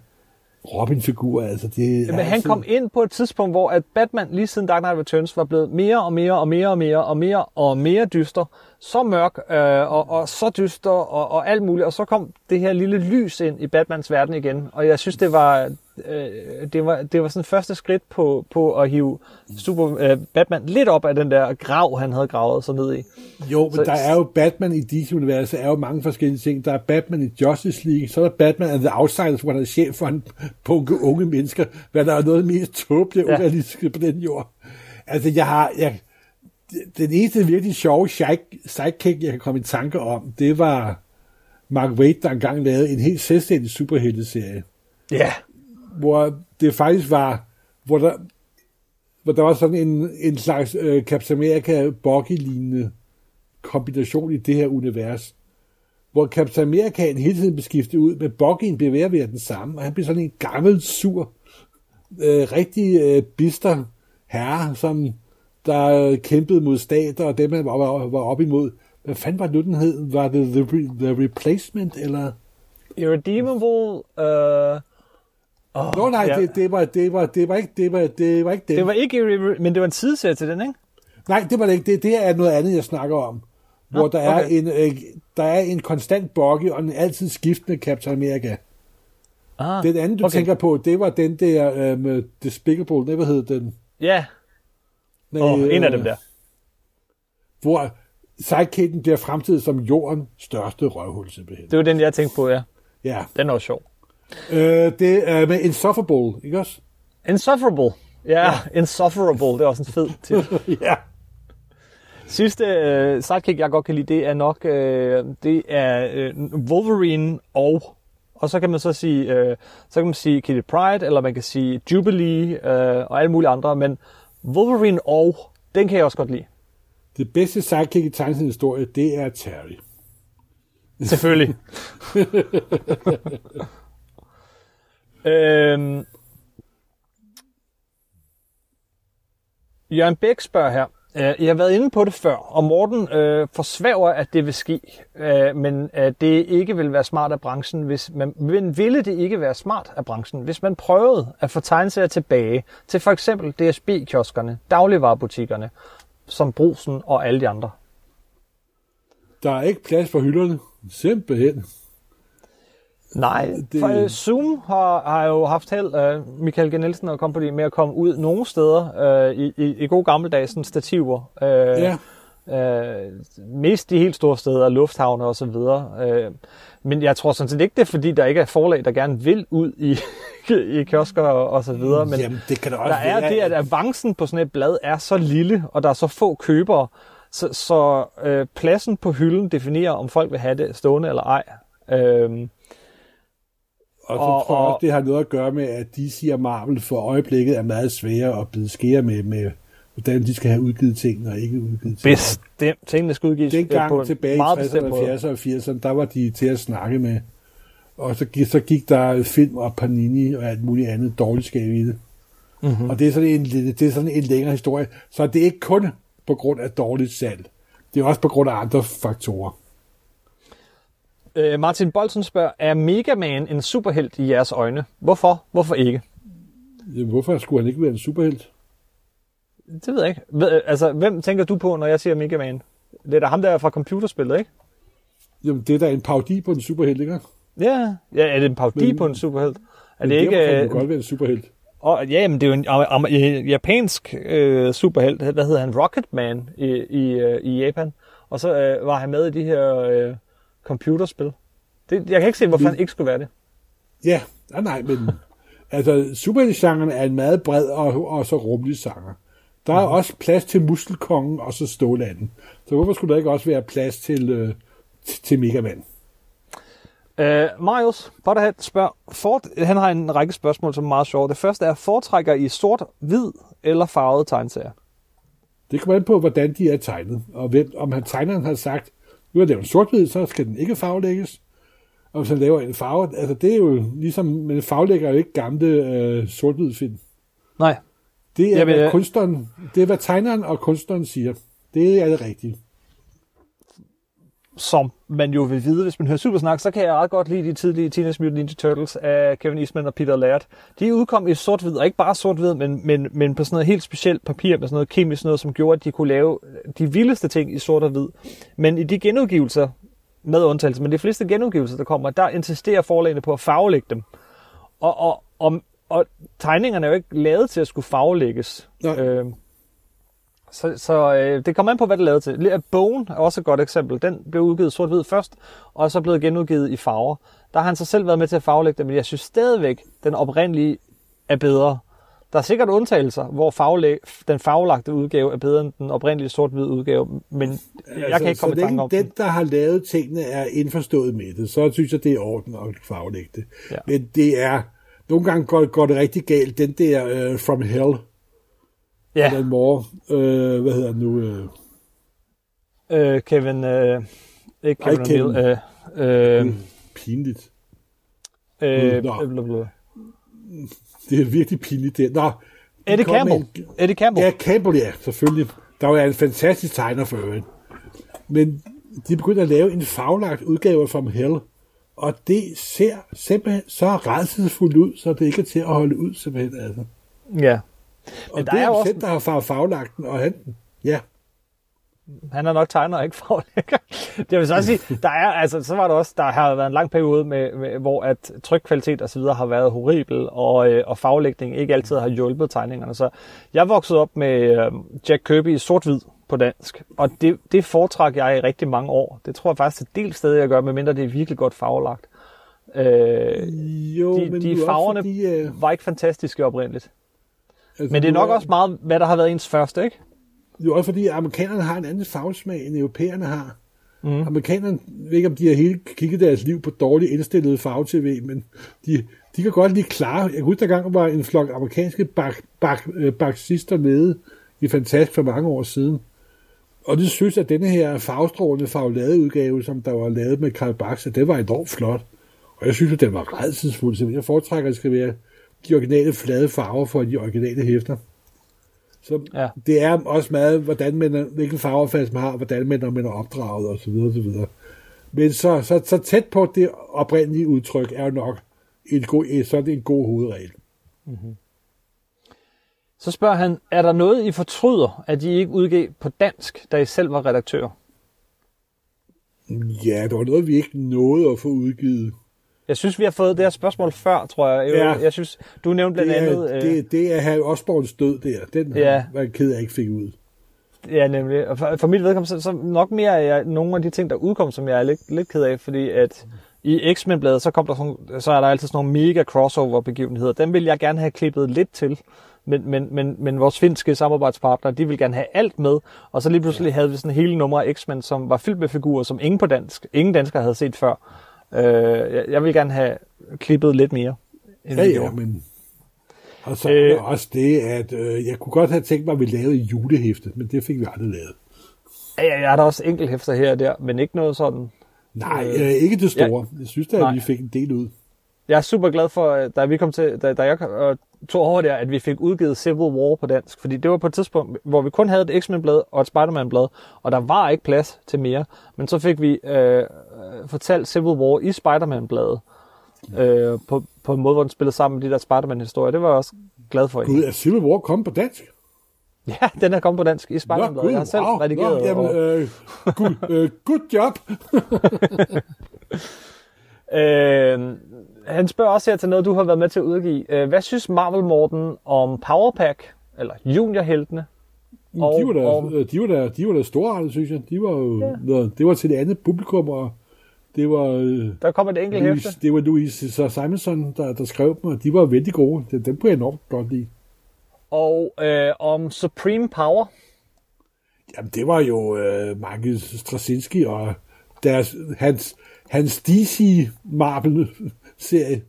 Robin-figur. Altså, det Men han kom ind på et tidspunkt, hvor at Batman lige siden Dark Knight Returns var blevet mere og mere og mere og mere og mere og mere dyster. Så mørk øh, og, og så dyster og, og alt muligt. Og så kom det her lille lys ind i Batmans verden igen. Og jeg synes, det var, øh, det var, det var sådan første skridt på, på at hive Super, øh, Batman lidt op af den der grav, han havde gravet sig ned i. Jo, men så, der er jo Batman i DC-universet, er jo mange forskellige ting. Der er Batman i Justice League, så er der Batman and the Outsiders, hvor han er chef for en bunke unge mennesker, hvad der er noget mest tåbeligt ja. urealistisk på den jord. Altså, jeg har... Jeg, den eneste virkelig sjove sidekick, jeg kan komme i tanke om, det var Mark Waid, der engang lavede en helt selvstændig superhelteserie. Ja hvor det faktisk var, hvor der, hvor der var sådan en, en slags øh, Captain America Bucky-lignende kombination i det her univers, hvor Captain America hele tiden blev skiftet ud, men Buckyen blev ved at være den samme, og han blev sådan en gammel, sur, øh, rigtig øh, bister herre, som der kæmpede mod stater, og dem, han var, var, var op imod. Hvad fanden var det nu, den hed? Var det The, the Replacement, eller? Irredeemable, uh, Oh, Nå nej, ja. det, det, var, det, var, det, var ikke, det, var, det var ikke det. Det var ikke, men det var en sideserie til den, ikke? Nej, det var det ikke. Det, det er noget andet, jeg snakker om. Hvor der, okay. er en, øh, der er en konstant boggy og en altid skiftende Captain America. Ah, den anden, du okay. tænker på, det var den der øh, med Despicable, det hvad hed den? Ja. Yeah. oh, en af dem der. Hvor sidekicken bliver fremtidig som jordens største røvhul, simpelthen. Det var den, jeg tænkte på, ja. Ja. Den er også sjov. Øh, det er med Insufferable, ikke også? Insufferable. Ja, ja. Insufferable. Det er også en fed titel. ja. Sidste uh, sidekick, jeg godt kan lide, det er nok uh, det er uh, Wolverine og og så kan man så sige, uh, så kan man sige Kitty Pride, eller man kan sige Jubilee uh, og alle mulige andre, men Wolverine og, den kan jeg også godt lide. Det bedste sidekick i tegnsens historie, det er Terry. Selvfølgelig. Øhm, Jørgen Bæk spørger her. Øh, jeg har været inde på det før, og Morten øh, forsvæver, at det vil ske, øh, men at det ikke vil være smart af branchen, hvis man, men ville det ikke være smart af branchen, hvis man prøvede at få tegneserier tilbage til for eksempel DSB-kioskerne, dagligvarerbutikkerne, som Brusen og alle de andre? Der er ikke plads for hylderne. Simpelthen. Nej, det... for, uh, Zoom har, har jo haft held, uh, Michael G. Nielsen og company, med at komme ud nogle steder uh, i, i, i god gammeldags sådan stativer. Uh, ja. Uh, mest de helt store steder, lufthavne og så videre. Uh, men jeg tror sådan set ikke, det er fordi, der ikke er forlag, der gerne vil ud i, i kiosker og, og så videre. Men Jamen, det kan der også der er det, at avancen på sådan et blad er så lille, og der er så få købere, Så, så øh, pladsen på hylden definerer, om folk vil have det stående eller ej. Øhm, Og så Og- tror jeg og- også, det har noget at gøre med, at DC og Marvel for øjeblikket er meget svære at blive skære med, med hvordan de skal have udgivet ting og ikke udgivet ting. bestemt. Tingene skal udgives øh, på Dengang tilbage i meget 60'erne, bestemt måde. 70'erne og 80'erne, der var de til at snakke med. Og så gik, så gik der film og Panini og alt muligt andet dårligskab i det. Mm-hmm. Og det er, sådan en, det er sådan en længere historie. Så det er ikke kun på grund af dårligt salg. Det er også på grund af andre faktorer. Øh, Martin Bolsen spørger, er Mega Man en superhelt i jeres øjne? Hvorfor? Hvorfor ikke? Jamen, Hvorfor skulle han ikke være en superhelt? Det ved jeg ikke. Ved, altså, hvem tænker du på, når jeg siger Mega Man? Det er da ham der fra computerspillet, ikke? Jamen, det er da en parodi på en superhelt, ikke? Ja, ja er det en parodi Men- på en superhelt? Er det ikke... derfor kan Øh, godt være en superhelt. og, ja, men det er jo en am- am- øh, japansk øh, superhelt. Hvad hedder han? Rocketman i, i, øh, i Japan. Og så øh, var han med i de her øh, computerspil. Det, jeg kan ikke se, hvorfor han ikke skulle være det. Ja, nej, nej, men altså, superheltegenren er en meget bred og, og så rummelig sanger. Der er også plads til Muskelkongen og så Stålanden. Så hvorfor skulle der ikke også være plads til, øh, t- til Mega Man? Øh, Marius Potterhead spørger, fort, han har en række spørgsmål, som er meget sjove. Det første er, foretrækker I sort-hvid eller farvede tegneserier? Det kommer an på, hvordan de er tegnet. Og hvem, om han tegneren har sagt, nu er det jo en sort så skal den ikke farvelægges. Og hvis han laver en farve, altså det er jo ligesom, men farvelægger er jo ikke gamle øh, sort film. Nej. Det er, Jamen, hvad kunstneren, det er, hvad tegneren og kunstneren siger. Det er det rigtige. Som man jo vil vide, hvis man hører Supersnak, så kan jeg ret godt lide de tidlige Teenage Mutant Ninja Turtles af Kevin Eastman og Peter Laird. De udkom i sort-hvid, og ikke bare sort-hvid, men, men, men på sådan noget helt specielt papir med sådan noget kemisk noget, som gjorde, at de kunne lave de vildeste ting i sort og hvid. Men i de genudgivelser, med undtagelse, men de fleste genudgivelser, der kommer, der insisterer forlagene på at farvelægge dem. Og, og, og, og tegningerne er jo ikke lavet til at skulle farvelægges. Nej. Øh, så så øh, det kommer an på, hvad det er lavet til. Bogen er også et godt eksempel. Den blev udgivet sort-hvid først, og så blevet genudgivet i farver. Der har han så selv været med til at farvelægge det, men jeg synes stadigvæk, den oprindelige er bedre. Der er sikkert undtagelser, hvor farvelæg, den farvelagte udgave er bedre end den oprindelige sort-hvid udgave, men jeg kan ikke komme i tanke om den, den. der har lavet tingene, er indforstået med det, så synes jeg, det er orden at farvelægge det. Ja. Men det er, nogle gange går, går det rigtig galt. Den der uh, From Hell, Ja, den mor, uh, hvad hedder den nu? Uh, øh, Kevin... Øh, ikke Kevin Kevin. O'Neill. Øh, øh, pinligt. øh, Nå. blablabla. Det er virkelig pinligt. Det. Nå, Eddie Campbell. En, Eddie Campbell. ja, Campbell, ja, selvfølgelig. Der var en fantastisk tegner for øvrigt. Men de begyndte at lave en faglagt udgave af From Hell, og det ser simpelthen så rædselsfuldt ud, så det ikke er til at holde ud, simpelthen. Altså. Ja. Og Men der det er er også- selv, der har far faglagt den, og han, ja, Han er nok tegner og ikke farvelægger. Det vil så sige, der er, altså, så var der også, der har været en lang periode, med, med, hvor at trykkvalitet og så videre har været horribel, og, øh, og farvelægning ikke altid har hjulpet tegningerne. Så jeg voksede op med øh, Jack Kirby i sort-hvid på dansk, og det, det foretræk jeg i rigtig mange år. Det tror jeg faktisk et del sted, jeg gør, medmindre det er virkelig godt farvelagt. Øh, jo, de, men de farverne fordi, øh, var ikke fantastiske oprindeligt. Altså, Men det er nok også meget, hvad der har været ens første, ikke? Det er også fordi, amerikanerne har en anden farvesmag, end europæerne har. Mm. Amerikanerne, jeg ved ikke om de har hele kigget deres liv på dårligt indstillede farve-tv, men de, de kan godt lige klare. Jeg kan huske, der gang var en flok amerikanske bak, bak, øh, baksister nede i Fantastisk for mange år siden. Og de synes, at denne her farvestrålende farvelade udgave, som der var lavet med Karl at det var enormt flot. Og jeg synes, at den var redselsfuld. Så jeg foretrækker, at det skal være de originale flade farver for de originale hæfter. Så Ja. det er også meget, hvordan man, hvilken farveopfattelse man har, hvordan man, man er opdraget og så videre, så videre. Men så, så, så tæt på det oprindelige udtryk er jo nok en god, sådan en god hovedregel. Så spørger han, er der noget, I fortryder, at I ikke udgav på dansk, da I selv var redaktør? Ja, det var noget, vi ikke nåede at få udgivet. Jeg synes, vi har fået det her spørgsmål før, tror jeg. Jeg, Ja. jeg synes, du nævnte blandt Det andet... er, øh, det, det er Harry Osborns død der. Den Ja. var jeg ked af, jeg ikke fik ud. Ja, nemlig. Og for, for mit vedkommende, så, så nok mere er jeg, nogle af de ting, der udkom, som jeg er lidt, lidt ked af, fordi at i X-Men-bladet, så, kom der sådan, så er der altid sådan nogle mega crossover-begivenheder. Dem vil jeg gerne have klippet lidt til, men, men, men, men vores finske samarbejdspartnere, de ville gerne have alt med, og så lige pludselig havde vi sådan hele nummer af X-Men, som var fyldt med figurer, som ingen på dansk, ingen danskere havde set før. Øh, jeg, jeg vil gerne have klippet lidt mere. End Ja, ja, men... Og så Øh. øh, også det, at øh, jeg kunne godt have tænkt mig, at vi lavede julehæfte, men det fik vi aldrig lavet. Ja, ja, jeg har da også enkelthæfter her og der, men ikke noget sådan. Nej, øh, ikke det store. Jeg synes da, Nej. at vi fik en del ud. Jeg er super glad for, øh, da vi kom til, da, da jeg øh, tog over der, at vi fik udgivet Civil War på dansk. Fordi det var på et tidspunkt, hvor vi kun havde et X-Men-blad og et Spider-Man-blad, og der var ikke plads til mere. Men så fik vi øh, fortalt Civil War i Spider-Man-bladet. Øh, på, på en måde, hvor den spillede sammen med de der Spider-Man-historier. Det var jeg også glad for. Gud, er Civil War kommet på dansk? Ja, den er kommet på dansk i gud, Jeg har selv wow. redigeret. Nå, jamen, og, øh, good, øh, good job. Øh, han spørger også her til noget, du har været med til at udgive. Øh, hvad synes Marvel Morten om Powerpack, eller juniorheltene? de, var da, og, de, var da, de var da storartet, synes jeg. De var jo, ja. Det var til det andet publikum, og det var, øh, der kommer et enkelt Louis, hæfte. det var Louise Sir Simonson, der, der skrev dem, og de var vældig gode. Det, dem kunne jeg enormt godt lide. Og øh, om Supreme Power. Jamen, det var jo øh, Marcus Straczynski og deres, hans, hans DC Marvel-serie.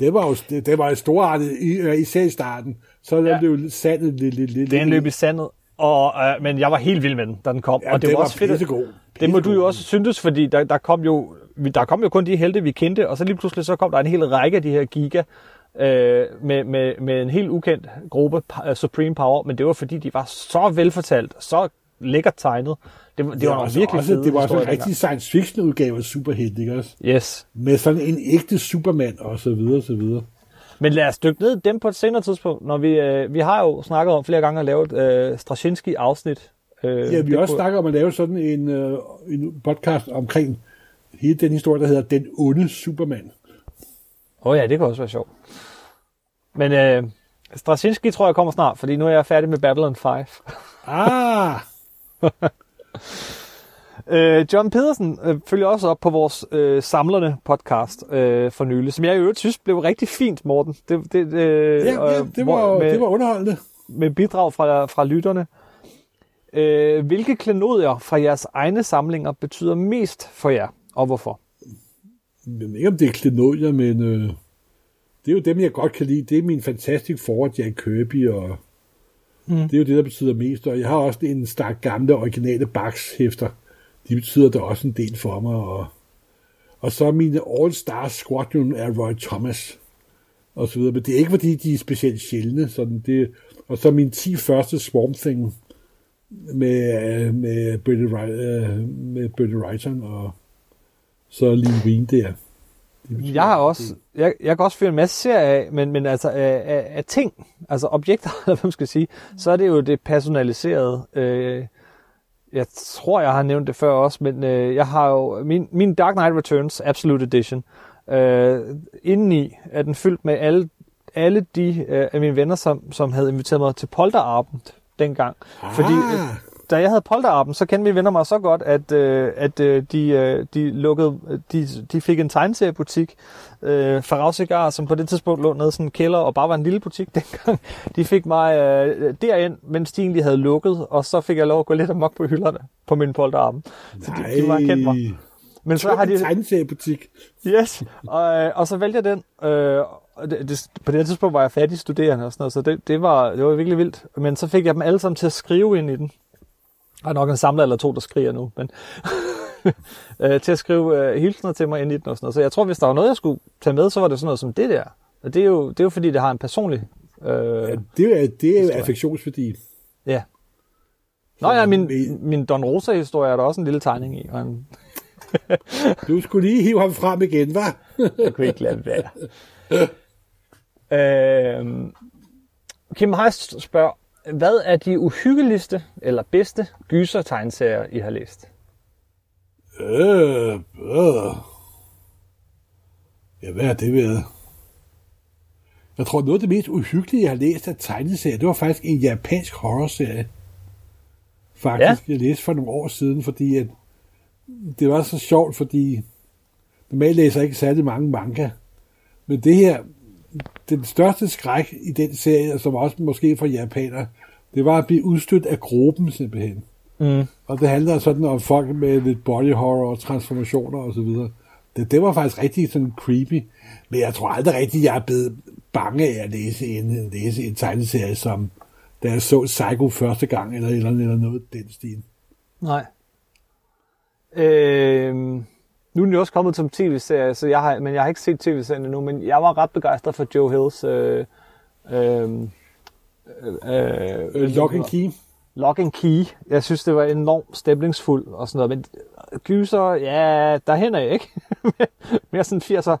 Det var jo det, det var jo storartet, i, øh, især i starten. Så Ja. ja. det jo sandet lidt, lidt, lidt. Den løb i sandet. Og, øh, men jeg var helt vild med den, da den kom. Ja, og det, det var var også fedt. pissegod. Det må du jo også synes, fordi der, der, kom jo, der kom jo kun de helte, vi kendte, og så lige pludselig så kom der en hel række af de her giga, øh, med, med, med en helt ukendt gruppe, Supreme Power, men det var fordi, de var så velfortalt, så lækkert tegnet. Det, var- det var ja, nogle også, virkelig også, Det var også en rigtig science fiction udgave af Superhelt, ikke også? Yes. Med sådan en ægte Superman, og så videre, og så videre. Men lad os dykke ned i dem på et senere tidspunkt, når vi, øh, vi har jo snakket om flere gange at lave et øh, Straczynski-afsnit. Øh, Ja, vi har også kunne- snakket om at lave sådan en, øh, en podcast omkring hele den historie, der hedder Den onde Superman. Åh oh ja, det kan også være sjovt. Men øh, Straczynski tror jeg kommer snart, fordi nu er jeg færdig med Babylon 5. Ah! Øh, John Pedersen øh, følger også op på vores øh, samlerne podcast øh, for nylig, som jeg i øvrigt synes blev rigtig fint, Morten. Det, det, øh, Ja, ja øh, det, var, med, det var underholdende. med bidrag fra, fra lytterne. Øh, hvilke klenodier fra jeres egne samlinger betyder mest for jer, og hvorfor? Jeg ved ikke, om det er klenodier, men øh, det er jo dem, jeg godt kan lide. Det er min Fantastic Four, Jack Kirby, og mm. det er jo det, der betyder mest. Og jeg har også en stak gamle, originale Bax-hæfter. De betyder da også en del for mig. Og, og så mine All-Star Squadron er Roy Thomas, og så videre. Men det er ikke, fordi de er specielt sjældne. Sådan det, og så mine 10 første Swamp Thing med, med Bernie, øh, med Bernie Wrighton og så Lee Wien der. Jeg har også, jeg, jeg kan også fyre en masse serier af, men, men altså af, af, af ting, altså objekter, eller hvad man skal sige, så er det jo det personaliserede. Øh, jeg tror, jeg har nævnt det før også, men øh, jeg har jo min, min Dark Knight Returns Absolute Edition. Øh, indeni er den fyldt med alle, alle de øh, af mine venner, som, som havde inviteret mig til Polterabend dengang. Fordi øh, Ah. Da jeg havde polterappen, så kendte mine venner mig så godt, at, øh, at øh, de, øh, de, lukkede, de, de fik en tegneseriebutik, øh, Farag Cigar, som på det tidspunkt lå nede i sådan en kælder, og bare var en lille butik dengang. De fik mig øh, derind, mens de egentlig havde lukket, og så fik jeg lov at gå lidt amok på hylderne på min polterappen. Så de, de var kendt mig. Men så har de... en tegneseriebutik. Yes, og, øh, og så valgte jeg den. Øh, og det, det, på det tidspunkt var jeg fattig studerende og sådan noget, så det, det, var, det var virkelig vildt. Men så fik jeg dem alle sammen til at skrive ind i den. Der er nok en samler eller to, der skriger nu, men øh, til at skrive øh, hilsner til mig ind i den og sådan noget. Så jeg tror, hvis der var noget, jeg skulle tage med, så var det sådan noget som det der. Og det er jo, det er jo fordi, det har en personlig... Øh, Ja, det er, det er jo affektionsværdi. ja. Nå ja, min, min Don Rosa-historie er der også en lille tegning i, og en, Du skulle lige hive ham frem igen, hva'? Jeg kunne ikke lade være. øhm, Kim Heist spørger, hvad er de uhyggeligste eller bedste gyser-tegneserier, I har læst? Øh, øh. Ja, hvad er det ved? Jeg tror, noget af det mest uhyggelige, jeg har læst af tegneserier, det var faktisk en japansk horrorserie. Faktisk, ja. jeg læste for nogle år siden, fordi at det var så sjovt, fordi normalt læser jeg ikke særlig mange manga. Men det her, den største skræk i den serie, som også måske for japaner, det var at blive udstødt af gruppen simpelthen. Mm. Og det handler sådan om folk med lidt body horror og transformationer og så videre. Det, det var faktisk rigtig sådan creepy. Men jeg tror aldrig rigtigt, jeg er blevet bange af at læse en, læse en tegneserie, som da jeg så Psycho første gang, eller, eller, eller noget den stil. Nej. Øh, nu er den jo også kommet som tv-serie, så jeg har, men jeg har ikke set tv-serien endnu, men jeg var ret begejstret for Joe Hills øh, øh, øh, Øh, Lock and Key. Lock and Key. Jeg synes, det var enormt stemningsfuld og sådan noget, men gyser, ja, der hænder jeg ikke. Mere sådan 80'er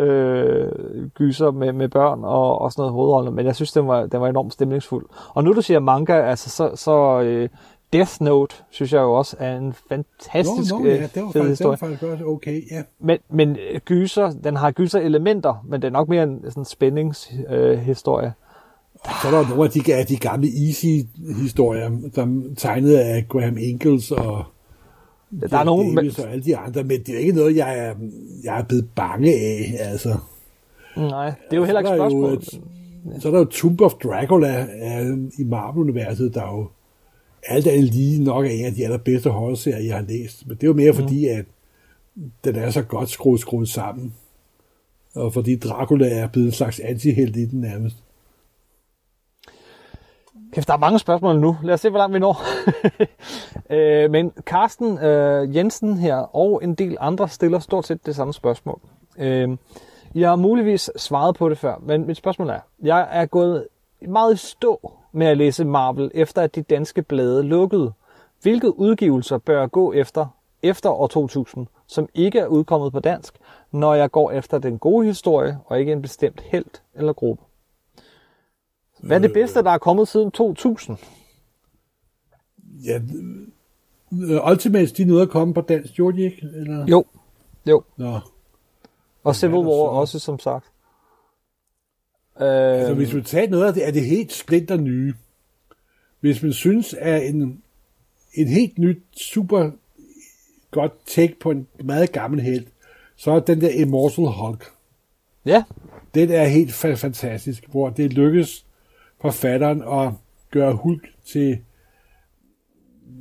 øh, gyser med, med børn og, og sådan noget hovedroller, men jeg synes, den var, den var enormt stemningsfuld. Og nu du siger manga, altså så, så øh, Death Note, synes jeg jo også er en fantastisk Nå, nå, ja, øh, det var, fed faktisk, det historie. var faktisk også okay, ja. Men, men øh, gyser, den har gyser elementer, men det er nok mere en sådan spændingshistorie. Øh. Så er der nogle af de, af de gamle Easy-historier, som tegnede af Graham Ingalls og der er nogen, men, Davis og alle de andre, men det er ikke noget, jeg er, jeg er blevet bange af, altså. nej, det er jo heller ikke er der jo spørgsmål. et- Så er der jo Tomb of Dracula øh, i Marvel-universet, der er jo alt er lige nok er en af de allerbedste horrorserier, jeg har læst. Men det er jo mere Mhm. fordi, at den er så godt skruet, skruet sammen. Og fordi Dracula er blevet en slags antihelt i den nærmest. Kæft, der er mange spørgsmål nu. Lad os se, hvor langt vi når. øh, men Carsten øh, Jensen her og en del andre stiller stort set det samme spørgsmål. Øh, jeg har muligvis svaret på det før, men mit spørgsmål er, jeg er gået meget i stå med at læse Marvel, efter at de danske blade lukkede. Hvilke udgivelser bør jeg gå efter efter år 2000, som ikke er udkommet på dansk, når jeg går efter den gode historie og ikke en bestemt helt eller gruppe? Hvad er det bedste, der er kommet siden 2000? Ja, øh, Ultimates, de nåede at komme på dansk, gjorde de ikke? Eller? Jo, jo. Nå. Og Civil War så? også, som sagt. Altså, Øh, hvis vi tager noget af det, er det helt splinter nye. Hvis man synes, at en, en helt nyt, super godt take på en meget gammel held, så er den der Immortal Hulk. ja, Den er helt fa- fantastisk, hvor det lykkes forfatteren at gøre Hulk til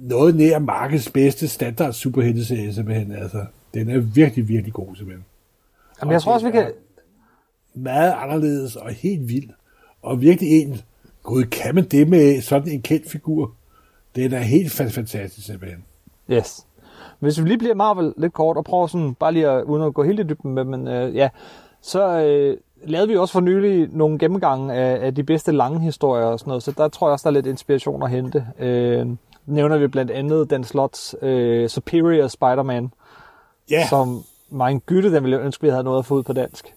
noget nær markedets bedste standard superhelteserie, simpelthen. Altså, den er virkelig, virkelig god, simpelthen. Jamen, jeg tror også, vi kan... meget anderledes og helt vild. Og virkelig en, gud, kan man det med sådan en kendt figur? Den er helt fa- fantastisk, simpelthen. Yes. Hvis vi lige bliver Marvel lidt kort og prøver sådan, bare lige at, uden at gå helt i dybden med, men øh, ja, så øh, lavede vi også for nylig nogle gennemgange af, af de bedste lange historier og sådan noget, så der tror jeg også, der er lidt inspiration at hente. Øh, nævner vi blandt andet Dan Slots øh, Superior Spider-Man, Ja, som en gytte, den ville jeg ønske, vi havde noget at få ud på dansk.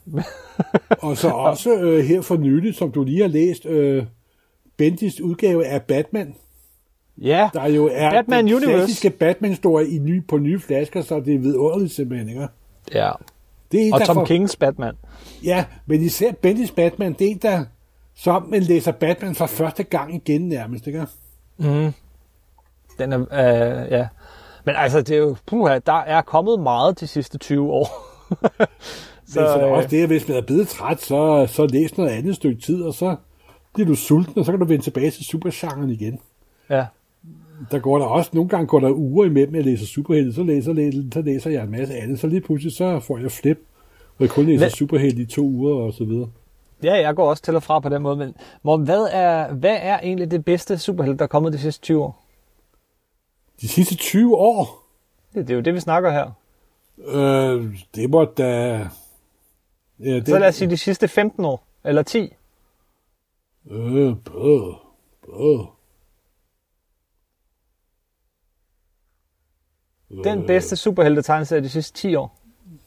og så også øh, her for nylig, som du lige har læst, øh, Bendis udgave af Batman, ja, der jo er Batman den Universe. klassiske Batman-storie i ny, på nye flasker, så det er vidunderligt simpelthen, ikke? ja. Det er en, Og Tom får- Kings Batman. Ja, men især Bendis Batman, det er en, der som man læser Batman for første gang igen nærmest, ikke? Den er, øh, ja. Men altså, det er jo, puha, der er kommet meget de sidste 20 år. Så, så er der øh, også det, at hvis man er blevet træt, så, så læs noget andet stykke tid, og så bliver du sulten, og så kan du vende tilbage til supergenren igen. ja. Der går der også, nogle gange går der uger imellem, at jeg læser superhelte, så læser, læser, så læser jeg en masse andet, så lige pludselig så får jeg flip, og jeg kun læser Hvad- superhelte i to uger og så videre. Ja, jeg går også til og fra på den måde, men Morten, hvad er, hvad er egentlig det bedste superhelt, der er kommet de sidste 20 år? De sidste 20 år, Det, det er jo det, vi snakker her. øh, det må da... Ja, det, Så lad os sige de sidste 15 år, eller 10. Øh, bøh, bøh. Den bedste superhelte tegneserie de sidste 10 år.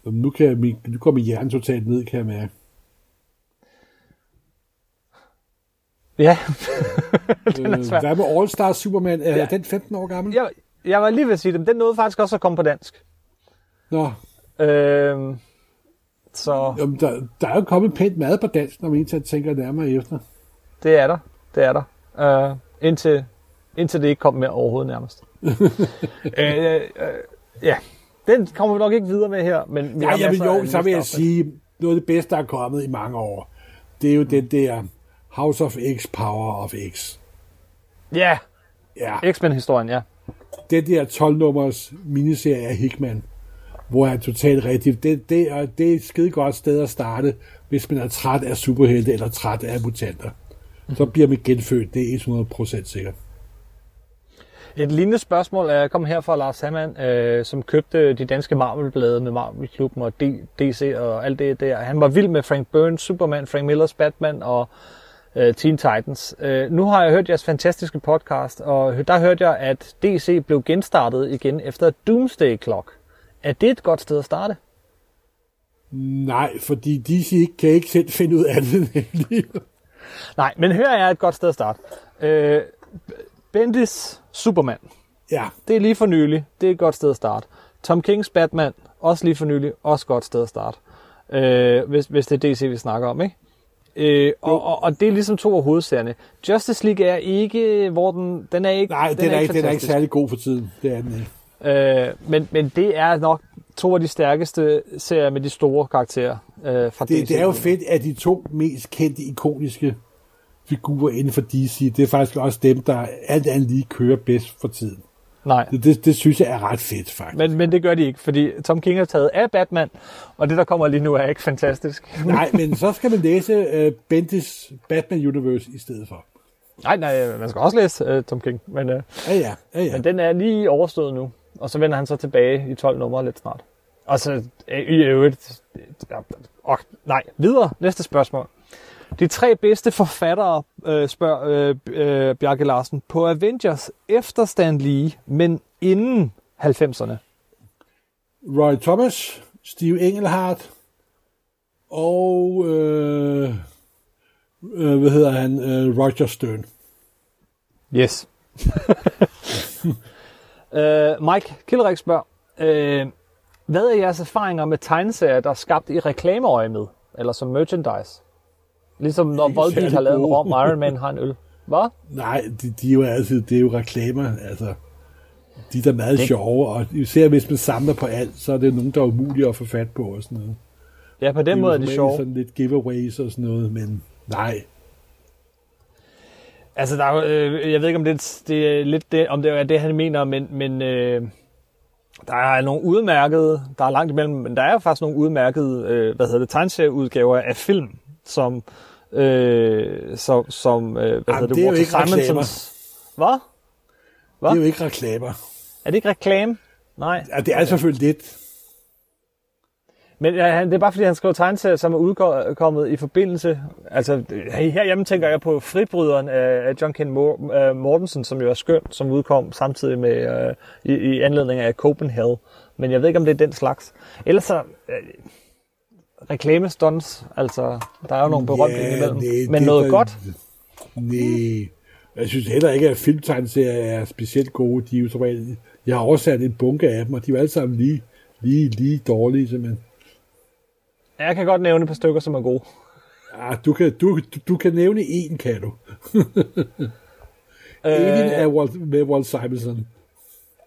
Jamen, Nu, kan jeg, nu går min hjerne totalt ned, kan jeg mærke. Ja, Øh, svær. hvad med All Star Superman? Er Ja. den 15 år gammel? jeg, jeg var lige ved at sige det, men den nåede faktisk også at komme på dansk. Nå, Øhm, så jamen, der, der er jo kommet pænt mad på dansk, når man egentlig tænker nærmere efter. det er der. Det er der. Øh, indtil, indtil det ikke kom mere overhovedet nærmest. øh, øh, ja, den kommer vi nok ikke videre med her. Men vi Ja, jeg vil jo, så vil jeg sige, noget af det bedste, der er kommet i mange år, det er jo den der House of X, Power of X. Ja, Ja, X-Men-historien, ja. den der 12-nummers miniserie af Hickman, hvor han totalt rigtig... Det, det, er, det er et skide godt sted at starte, hvis man er træt af superhelte eller træt af mutanter. Så bliver man genfødt, det er 100% sikkert. Et lignende spørgsmål er kommet her fra Lars Hammann, øh, som købte de danske Marvel-blade med Marvel-klubben og D- DC og alt det der. Han var vild med Frank Burns, Superman, Frank Millers Batman og øh, Teen Titans. Øh, nu har jeg hørt jeres fantastiske podcast, og der hørte jeg, at DC blev genstartet igen efter Doomsday Clock. Er det et godt sted at starte? Nej, fordi DC kan ikke selv finde ud af det. Nej, men her er et godt sted at starte. Øh, Bendis Superman. Ja, Det er lige for nylig. Det er et godt sted at starte. Tom Kings Batman, også lige for nylig. Også et godt sted at starte. Øh, hvis, hvis det er DC, vi snakker om, ikke? Øh, og, og, og, det er ligesom to af hovedserierne. Justice League er ikke, hvor den, den er ikke nej, den, er, ikke, den er ikke særlig god for tiden. Det er den ikke. Øh, men, men det er nok to af de stærkeste serier med de store karakterer øh, fra DC. Det, det er jo fedt, at de to mest kendte, ikoniske figurer inden for DC, det er faktisk også dem, der alt andet lige kører bedst for tiden. Nej, Det, det, det synes jeg er ret fedt, faktisk. men, men det gør de ikke, fordi Tom King er taget af Batman, og det, der kommer lige nu, er ikke fantastisk. Nej, men så skal man læse uh, Bendis Batman Universe i stedet for. Nej, nej, man skal også læse uh, Tom King, men, uh, Ja, ja, ja, ja. men den er lige overstået nu, og så vender han så tilbage i 12 numre lidt snart. Og så øh, i øvrigt... Og, nej, videre. Næste spørgsmål. De tre bedste forfattere, øh, spørger øh, øh, Bjarke Larsen, på Avengers efter Stan Lee, men inden 90'erne. Roy Thomas, Steve Engelhardt og øh, øh, hvad hedder han? Øh, Roger Stern. Yes. øh, Mike Kilrik spørger, øh, hvad er jeres erfaringer med tegneserier, der er skabt i reklameøje med, eller som merchandise? Ligesom når Volbeat har lavet en rom, Iron Man har en øl. Hvad? Nej, de, de er jo altid, det er jo reklamer, altså. De er da meget det... sjove, og især hvis man samler på alt, så er det nogen, der er umulige at få fat på og sådan noget. Ja, på den måde er det sjovt. Sådan lidt giveaways og sådan noget, men nej. Altså, der er, øh, jeg ved ikke, om det, det er lidt det, om det er det, han mener, men, men øh, der er nogle udmærkede, der er langt imellem, men der er faktisk nogle udmærkede, øh, hvad hedder det, tegneserieudgaver af film, som, øh, som, som øh, hvad Jamen, hedder det, det er jo ikke reklamer. Simonsons... Hvad? Hva? Det er jo ikke reklamer. Er det ikke reklame? Nej. Ja, det er selvfølgelig lidt. Men ja, det er bare fordi, han skrev tegneserier, som er udkommet i forbindelse... Altså, herhjemme tænker jeg på Fribryderen af John Ken øh, Mortensen, som jo er skøn, som udkom samtidig med øh, i, i anledning af Copenhagen. Men jeg ved ikke, om det er den slags. Ellers så... Øh, reklamestunts, altså, der er jo nogle berømte Ja, imellem. nej, Men noget er- godt? Nej. Jeg synes heller ikke, at filmtegneserier er specielt gode. De er jo som regel, jeg har oversat en bunke af dem, og de er jo alle sammen lige, lige, lige dårlige, simpelthen. Jeg kan godt nævne et par stykker, som er gode. Ah, du, kan, du, du, du kan nævne en, kan du. Øh, Alien er Walt, med Walt Simonson.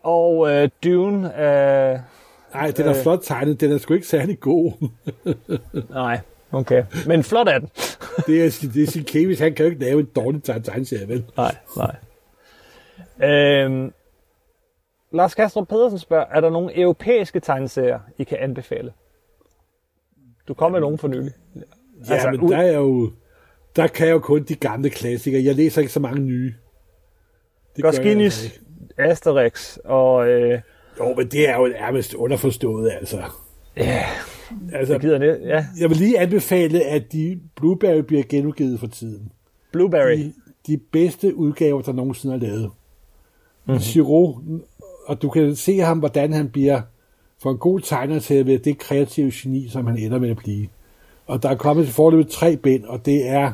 og øh, Dune af... Nej, den er Øh. flot tegnet. Den er sgu ikke særlig god. Nej, okay. Men flot er den. det er, det er sin Kevis. Han kan jo ikke lave en dårlig tegn- tegneserie, vel? Nej, nej. Øhm, Lars Kastrup Pedersen spørger, er der nogle europæiske tegneserier, I kan anbefale? Du kom med nogen for nylig. Ja, Altså, men ud- der er jo... Der kan jeg jo kun de gamle klassikere. Jeg læser ikke så mange nye. Det gør jeg altså. Asterix og... Øh, Jo, men det er jo nærmest underforstået, altså. ja, altså jeg gider det. Ja, jeg vil lige anbefale, at de Blueberry bliver genudgivet for tiden. Blueberry. De, de bedste udgaver, der nogensinde er lavet. Mm-hmm. Giro, og du kan se ham, hvordan han bliver for en god tegner til at være det kreative geni, som han ender med at blive. Og der er kommet til forløbet tre bind, og det er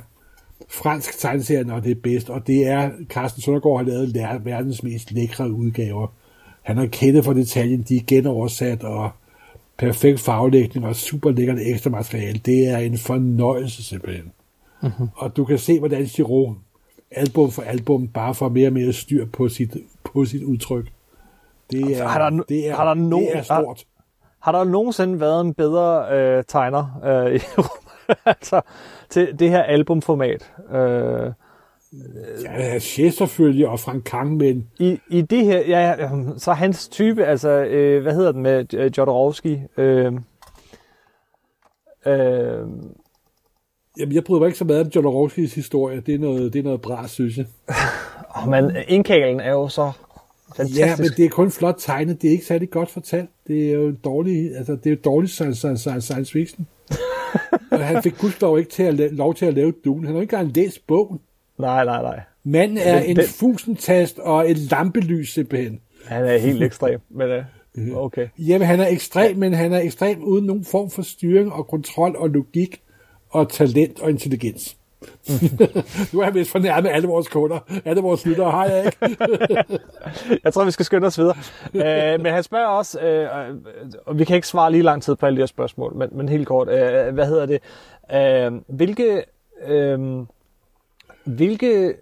fransk tegneserie, når det er bedst, og det er, Carsten Søndergaard har lavet verdens mest lækre udgaver. Han har kendt for detaljen, de er genoversat, og perfekt faglægning og super lækkert ekstra materiale. Det er en fornøjelse simpelthen. Mm-hmm. Og du kan se, hvordan Giro album for album bare får mere og mere styr på sit, på sit udtryk. Det er, har der det er, har der no- det er stort. Har der nogensinde været en bedre øh, tegner øh, i altså, til det her albumformat. Øh, Ja, Chef selvfølgelig, og Frank Kang, men i, I det her, ja, ja, så hans type, altså, øh, hvad hedder den med øh, Jodorowsky? Øh, øh, jamen, jeg bryder mig ikke så meget om Jodorowskis historie. Det er noget, det er noget bra, synes jeg. oh, men indkalen er jo så fantastisk. Ja, men det er kun flot tegnet. Det er ikke særlig godt fortalt. Det er jo en dårlig, altså, det er jo dårlig science, science, science fiction. og han fik gudskelov ikke til at, la- lov til at lave Dune. Han har ikke engang læst bogen. Nej, nej, nej. Manden er Den- en den- fusentast og et lampelys simpelthen. Han er helt ekstrem, men øh, okay. Jamen, han er ekstrem, men han er ekstrem uden nogen form for styring og kontrol og logik og talent og intelligens. nu er jeg vist fornærmet alle vores kunder, alle vores lyttere, har jeg ikke? Jeg tror, vi skal skynde os videre. øh, men han spørger også, øh, øh, og vi kan ikke svare lige lang tid på alle de her spørgsmål, men, men helt kort, øh, hvad hedder det? Øh, hvilke, øh, hvilke,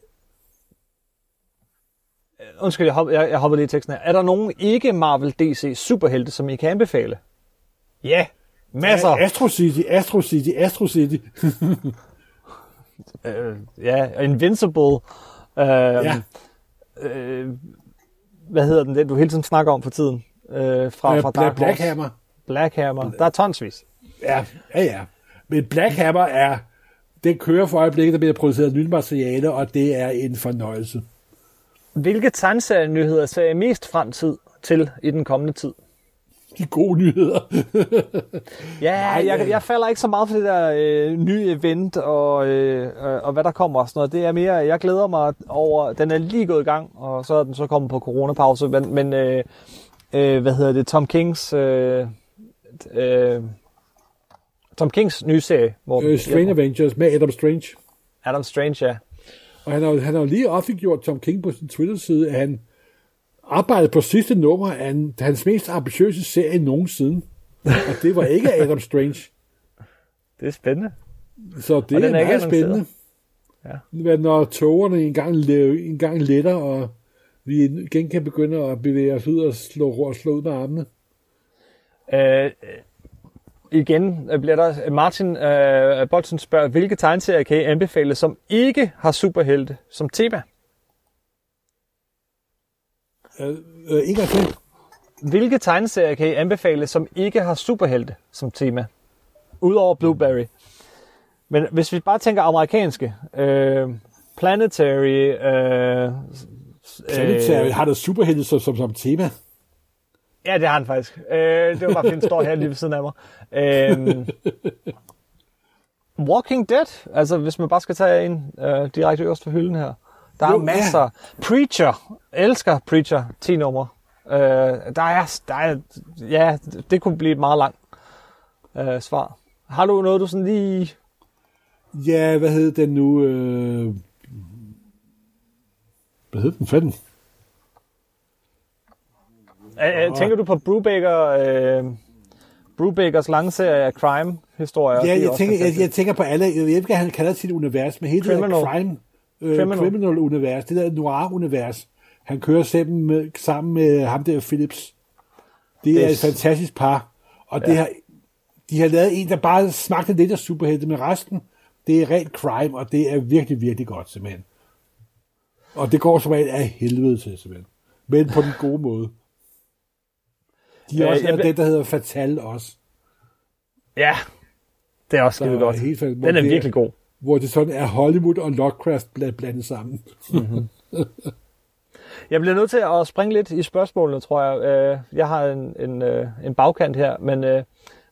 undskyld, jeg, hop, jeg, jeg hopper lige i teksten her. Er der nogen ikke Marvel DC superhelte, som I kan anbefale? Ja, masser. Astro City, Astro City, Astro City. Øh, ja, Invincible. Øh, Ja. øh, hvad hedder den, den du hele tiden snakker om for tiden? Øh, fra, Øh, fra Black, Dark Black Horse. Hammer. Black Hammer. Der er tonsvis. Ja, ja, ja. Men Black Hammer er, det kører for øjeblikket, der bliver produceret nyt materiale, og det er en fornøjelse. Hvilke tegneserienyheder ser I mest fremtid til i den kommende tid? De gode nyheder. Ja, Nej, jeg, øh. jeg falder ikke så meget for det der øh, nye event og, øh, og hvad der kommer og sådan noget. Det er mere, jeg glæder mig over, den er lige gået i gang, og så er den så kommet på coronapause, men, men øh, øh, hvad hedder det, Tom Kings, øh, øh, Tom Kings nye serie, hvor øh, Strange Avengers med Adam Strange. Adam Strange, ja. Og han har, han har jo lige offentliggjort Tom King på sin Twitter-side, at han arbejdede på sidste nummer af en, hans mest ambitiøse serie nogensinde. Og det var ikke Adam Strange. Det er spændende. Så det er, er meget spændende. Ja. Når togerne engang, le- engang letter, og vi igen kan begynde at bevæge os ud og slå, og slå ud med armene. Øh, igen øh, bliver der, Martin øh, Bolton spørger, hvilke tegneserier kan I anbefale, som ikke har superhelte som tema? Øh, øh, gang til. Hvilke tegneserier kan I anbefale, som ikke har superhelte som tema? Udover Blueberry. Men hvis vi bare tænker amerikanske, øh, Planetary, øh, Planetary øh, har der superhelte som, som, som tema. Ja, det har han faktisk. Øh, det var bare fordi, står her lige ved siden af mig. Øh, Walking Dead, altså hvis man bare skal tage en øh, direkte øverst for hylden her. Der er Jo, masser. Ja. Preacher, elsker Preacher, 10 numre. Øh, der, er, der er, ja, det kunne blive et meget langt øh, svar. Har du noget, du sådan lige... Ja, hvad hed den nu? Øh... Hvad hed den fanden? Øh, øh, tænker du på Brubaker, øh, Brubakers lange serie af crime-historier? Ja, er jeg tænker, jeg, jeg tænker på alle, jeg ved ikke, hvad han kalder sit univers, men hele det Criminal. der crime, øh, Criminal. criminal. univers, det der noir-univers, han kører sammen med, sammen med ham der Phillips. Det, Det er et fantastisk par, og det Ja. har, de har lavet en, der bare smagte lidt af superhelte, men resten, det er rent crime, og det er virkelig, virkelig godt, simpelthen. Og det går som regel af helvede til, simpelthen. Men på den gode måde. De har Øh, også jeg ble- den, der hedder Fatal også. Ja, det er også skide godt. helt fantastisk. Den er Det- virkelig god. hvor det sådan er Hollywood og Lovecraft bla- blandet sammen. Jeg bliver nødt til at springe lidt i spørgsmålene, tror jeg. Øh, Jeg har en, en, øh, en bagkant her, men øh,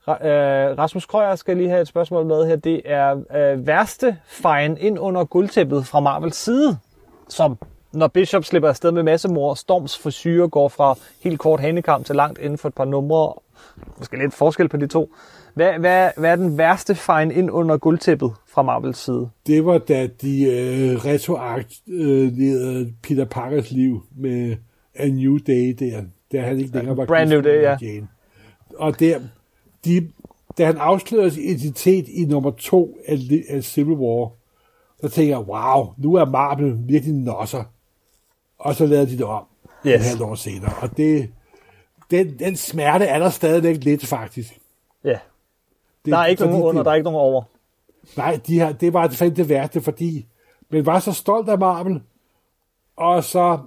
Ra- øh, Rasmus Krøyer skal lige have et spørgsmål med her. Det er øh, værste fejn ind under guldtæppet fra Marvels side, som når Bishop slipper afsted med massemor, Storms frisyre går fra helt kort hanekamp til langt inden for et par numre. Måske lidt forskel på de to. Hvad, hvad, hvad er den værste fejn ind under guldtæppet fra Marvels side? Det var da de øh, retroakterede øh, Peter Parkers liv med A New Day der, da han ikke længere var Brand New Day, ja. Jane. Og der, de, da han afslørede sin identitet i nummer to af, af Civil War, så tænkte jeg, wow, nu er Marvel virkelig nosser. Og så lavede de det om yes. et halvt år senere. Og det, den, den smerte er der stadigvæk lidt, faktisk. Ja, Det, der er ikke fordi nogen under, det- der er ikke nogen over. Nej, de her, det var fandme det værste, fordi man var så stolt af Marvel, og så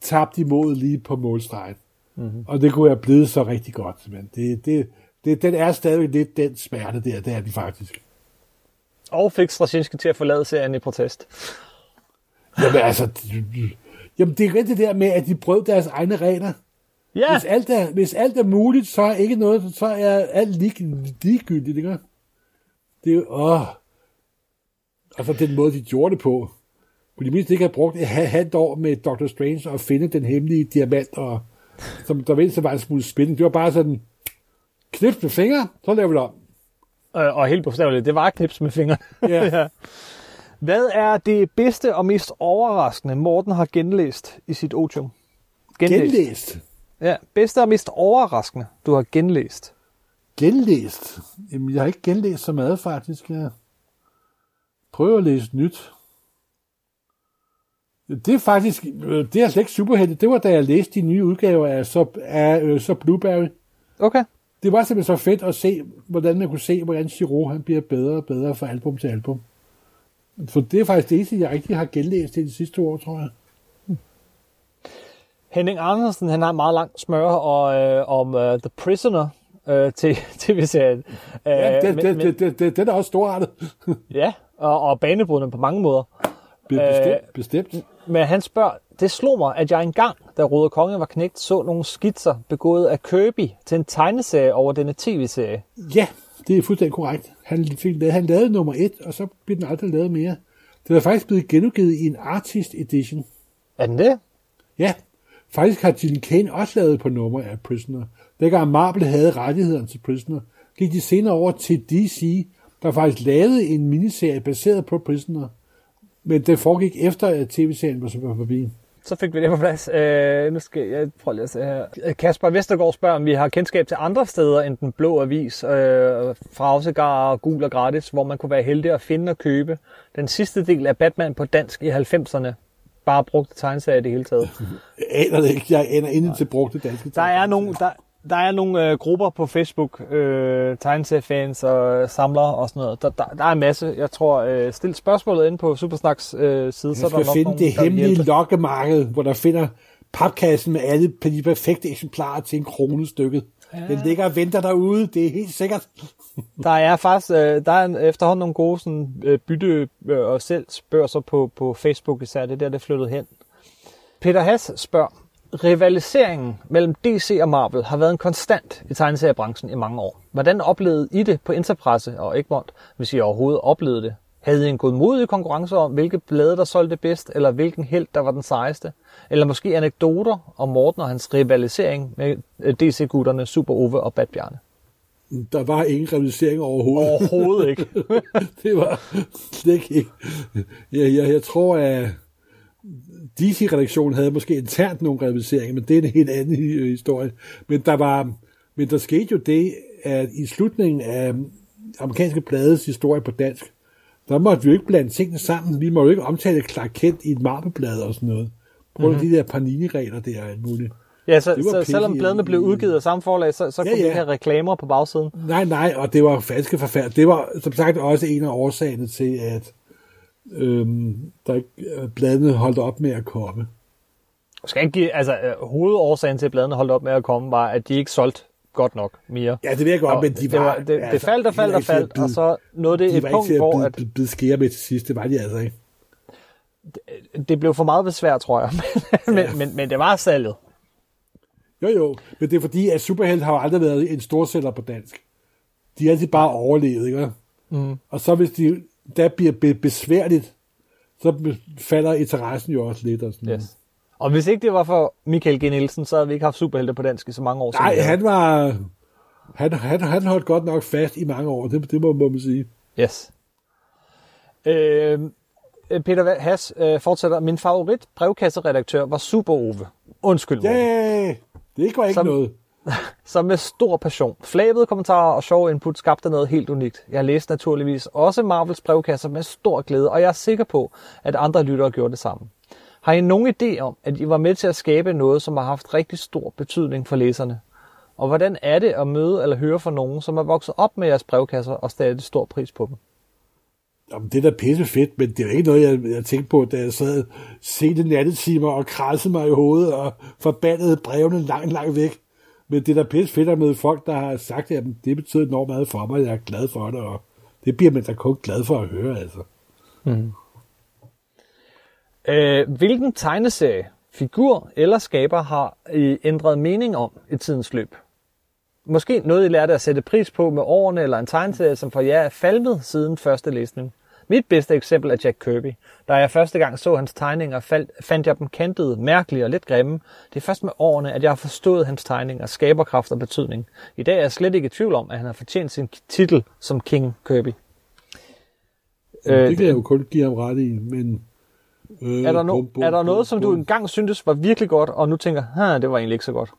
tabte de mod lige på målstregen. Mm-hmm. Og det kunne have blevet så rigtig godt. Men det, det, det, den er stadig lidt den smerte der, det er den faktisk. Og fik Straczynski til at forlade serien i protest. Jamen altså, jamen det er rigtigt det der med, at de brød deres egne regler. Ja, Hvis alt, er, hvis alt er muligt, så er ikke noget, så er alt lig, ligegyldigt, ikke? Det er jo, åh. Altså den måde, de gjorde det på. Kunne de mindst ikke have brugt et ha- halvt år med Dr. Strange og finde den hemmelige diamant, og, som der vist var en smule spænding. Det var bare sådan, knips med fingre, så laver vi det om. øh, og helt bogstaveligt, det var knips med fingrene. Ja. Ja. Hvad er det bedste og mest overraskende, Morten har genlæst i sit otium? Genlæst. Ja, bedste og mest overraskende, du har genlæst. Genlæst. Jamen, jeg har ikke genlæst så meget, faktisk. Jeg prøver at læse nyt. Det er faktisk, øh, det er slet ikke superhelte. Det var, da jeg læste de nye udgaver af så, af, øh, så Blueberry. Okay. Det var simpelthen så fedt at se, hvordan man kunne se, hvordan Giro han bliver bedre og bedre fra album til album. For det er faktisk det eneste, jeg rigtig har genlæst i de sidste år, tror jeg. Henning Andersen, han har en meget lang smør og, øh, om uh, The Prisoner øh, til tv-serien. Øh, Ja, den, men- den, men- den, den, den, er også storartet. ja og, og banebrydende på mange måder. Bestemt. bestemt. Men han spørger, det slog mig, at jeg engang, da Røde Konge var knægt, så nogle skitser begået af Kirby til en tegneserie over denne tv-serie. Ja, det er fuldstændig korrekt. Han, fik, han lavede nummer et, og så blev den aldrig lavet mere. Det er faktisk blevet genudgivet i en Artist Edition. Er den det? Ja, faktisk har Gillian Kane også lavet på nummer af Prisoner. Dengang Marvel havde rettighederne til Prisoner, gik de senere over til DC, der faktisk lavede en miniserie baseret på Prisoner. Men det foregik efter, at tv-serien var så forbi. Så fik vi det på plads. Øh, nu skal jeg prøve lige at se her. Kasper Vestergaard spørger, om vi har kendskab til andre steder end den blå avis, øh, Frausegar og Gul og Gratis, hvor man kunne være heldig at finde og købe den sidste del af Batman på dansk i 90'erne. Bare brugt tegneserier i det hele taget. Jeg aner det ikke. Jeg aner inden til brugte danske Der er nogle, der, der er nogle øh, grupper på Facebook, øh, tegneseriefans og samlere og sådan noget. Der, der, der er en masse. Jeg tror, øh, stil spørgsmålet ind på Supersnaks øh, side, så Jeg er der skal nok finde nogen, det der hemmelige lokkemarked, hvor der finder papkassen med alle de perfekte eksemplarer til en krone stykket. Ja. Den ligger og venter derude, det er helt sikkert. Der er faktisk øh, der er en, efterhånden nogle gode sådan, øh, bytte- øh, og salgsbørser på, på Facebook især. Det er der, det er flyttet hen. Peter Hass spørger, rivaliseringen mellem DC og Marvel har været en konstant i tegneseriebranchen i mange år. Hvordan oplevede I det på Interpresse og Egmont, hvis I overhovedet oplevede det? Havde I en godmodig konkurrence om, hvilke blade, der solgte bedst, eller hvilken held, der var den sejeste? Eller måske anekdoter om Morten og hans rivalisering med øh, DC-gutterne Super Ove og Batbjarne? Der var ingen rivalisering overhovedet. Overhovedet ikke. det var slet ikke. Jeg, jeg, jeg tror, at DC-redaktionen havde måske internt nogle rivaliseringer, men det er en helt anden hi- historie. Men der var, men der skete jo det, at i slutningen af amerikanske blades historie på dansk, der måtte vi jo ikke blande tingene sammen. Vi må jo ikke omtale Clark Kent i et marbeblad og sådan noget. På grund af de der Panini-regler der og alt muligt. Ja, så, så selvom bladene blev udgivet af samme forlag, så, så Ja, kunne ja. ikke have reklamer på bagsiden. Nej, nej, og det var falske forfærd. Det var som sagt også en af årsagerne til, at øhm, der ikke, øh, bladene holdt op med at komme. Skal ikke altså, øh, hovedårsagen til, at bladene holdt op med at komme, var, at de ikke solgte godt nok mere. Ja, det ved jeg godt, Og men de det, var... var, det, det faldt og faldt og faldt, og så nåede det de et var punkt, ikke til hvor at bide, skære med til sidst. Det var de altså ikke. det blev for meget besvær, tror jeg. men, Ja. men, men det var salget. Jo, jo. Men det er fordi, at Superheld har aldrig været en storsælger på dansk. De har altid bare overlevet, ikke? Mm. Og så hvis de, der bliver be- besværligt, så falder interessen jo også lidt. Og sådan. Yes. Og hvis ikke det var for Michael G. Nielsen, så havde vi ikke haft superhelte på dansk i så mange år. Nej, han var... Han, han, han holdt godt nok fast i mange år, det, det må, må man sige. Yes. Øh, Peter Hass øh, fortsætter. Min favorit brevkasseredaktør var Super Ove. Undskyld, Ja, Morten. det ikke ikke Som- noget. Så med stor passion. Flabede kommentarer og sjov input skabte noget helt unikt. Jeg læste naturligvis også Marvels brevkasser med stor glæde, og jeg er sikker på, at andre lyttere gjorde det samme. Har I nogen idé om, at I var med til at skabe noget, som har haft rigtig stor betydning for læserne? Og hvordan er det at møde eller høre fra nogen, som er vokset op med jeres brevkasser og stadig stor pris på dem? Jamen, det er da pisse fedt, men det er ikke noget, jeg, jeg tænkte på, da jeg sad sene nattetimer og krassede mig i hovedet og forbandede brevene langt, langt væk. Men det er da pisse fedt at møde folk, der har sagt, at det betyder enormt meget for mig, og jeg er glad for det, og det bliver man da kun glad for at høre, altså. Mm. Øh, hvilken tegneserie, figur eller skaber har I ændret mening om i tidens løb? Måske noget, I lærte at sætte pris på med årene, eller en tegneserie, som for jer er falmet siden første læsning. Mit bedste eksempel er Jack Kirby. Da jeg første gang så hans tegninger, fandt jeg dem kantede, mærkelige og lidt grimme. Det er først med årene, at jeg har forstået hans tegninger, skaberkraft og betydning. I dag er jeg slet ikke i tvivl om, at han har fortjent sin titel som King Kirby. det kan jeg jo kun give ham ret i, men... Øh, er der, no- bum, bum, er der noget, som du engang syntes var virkelig godt, og nu tænker, det var egentlig ikke så godt?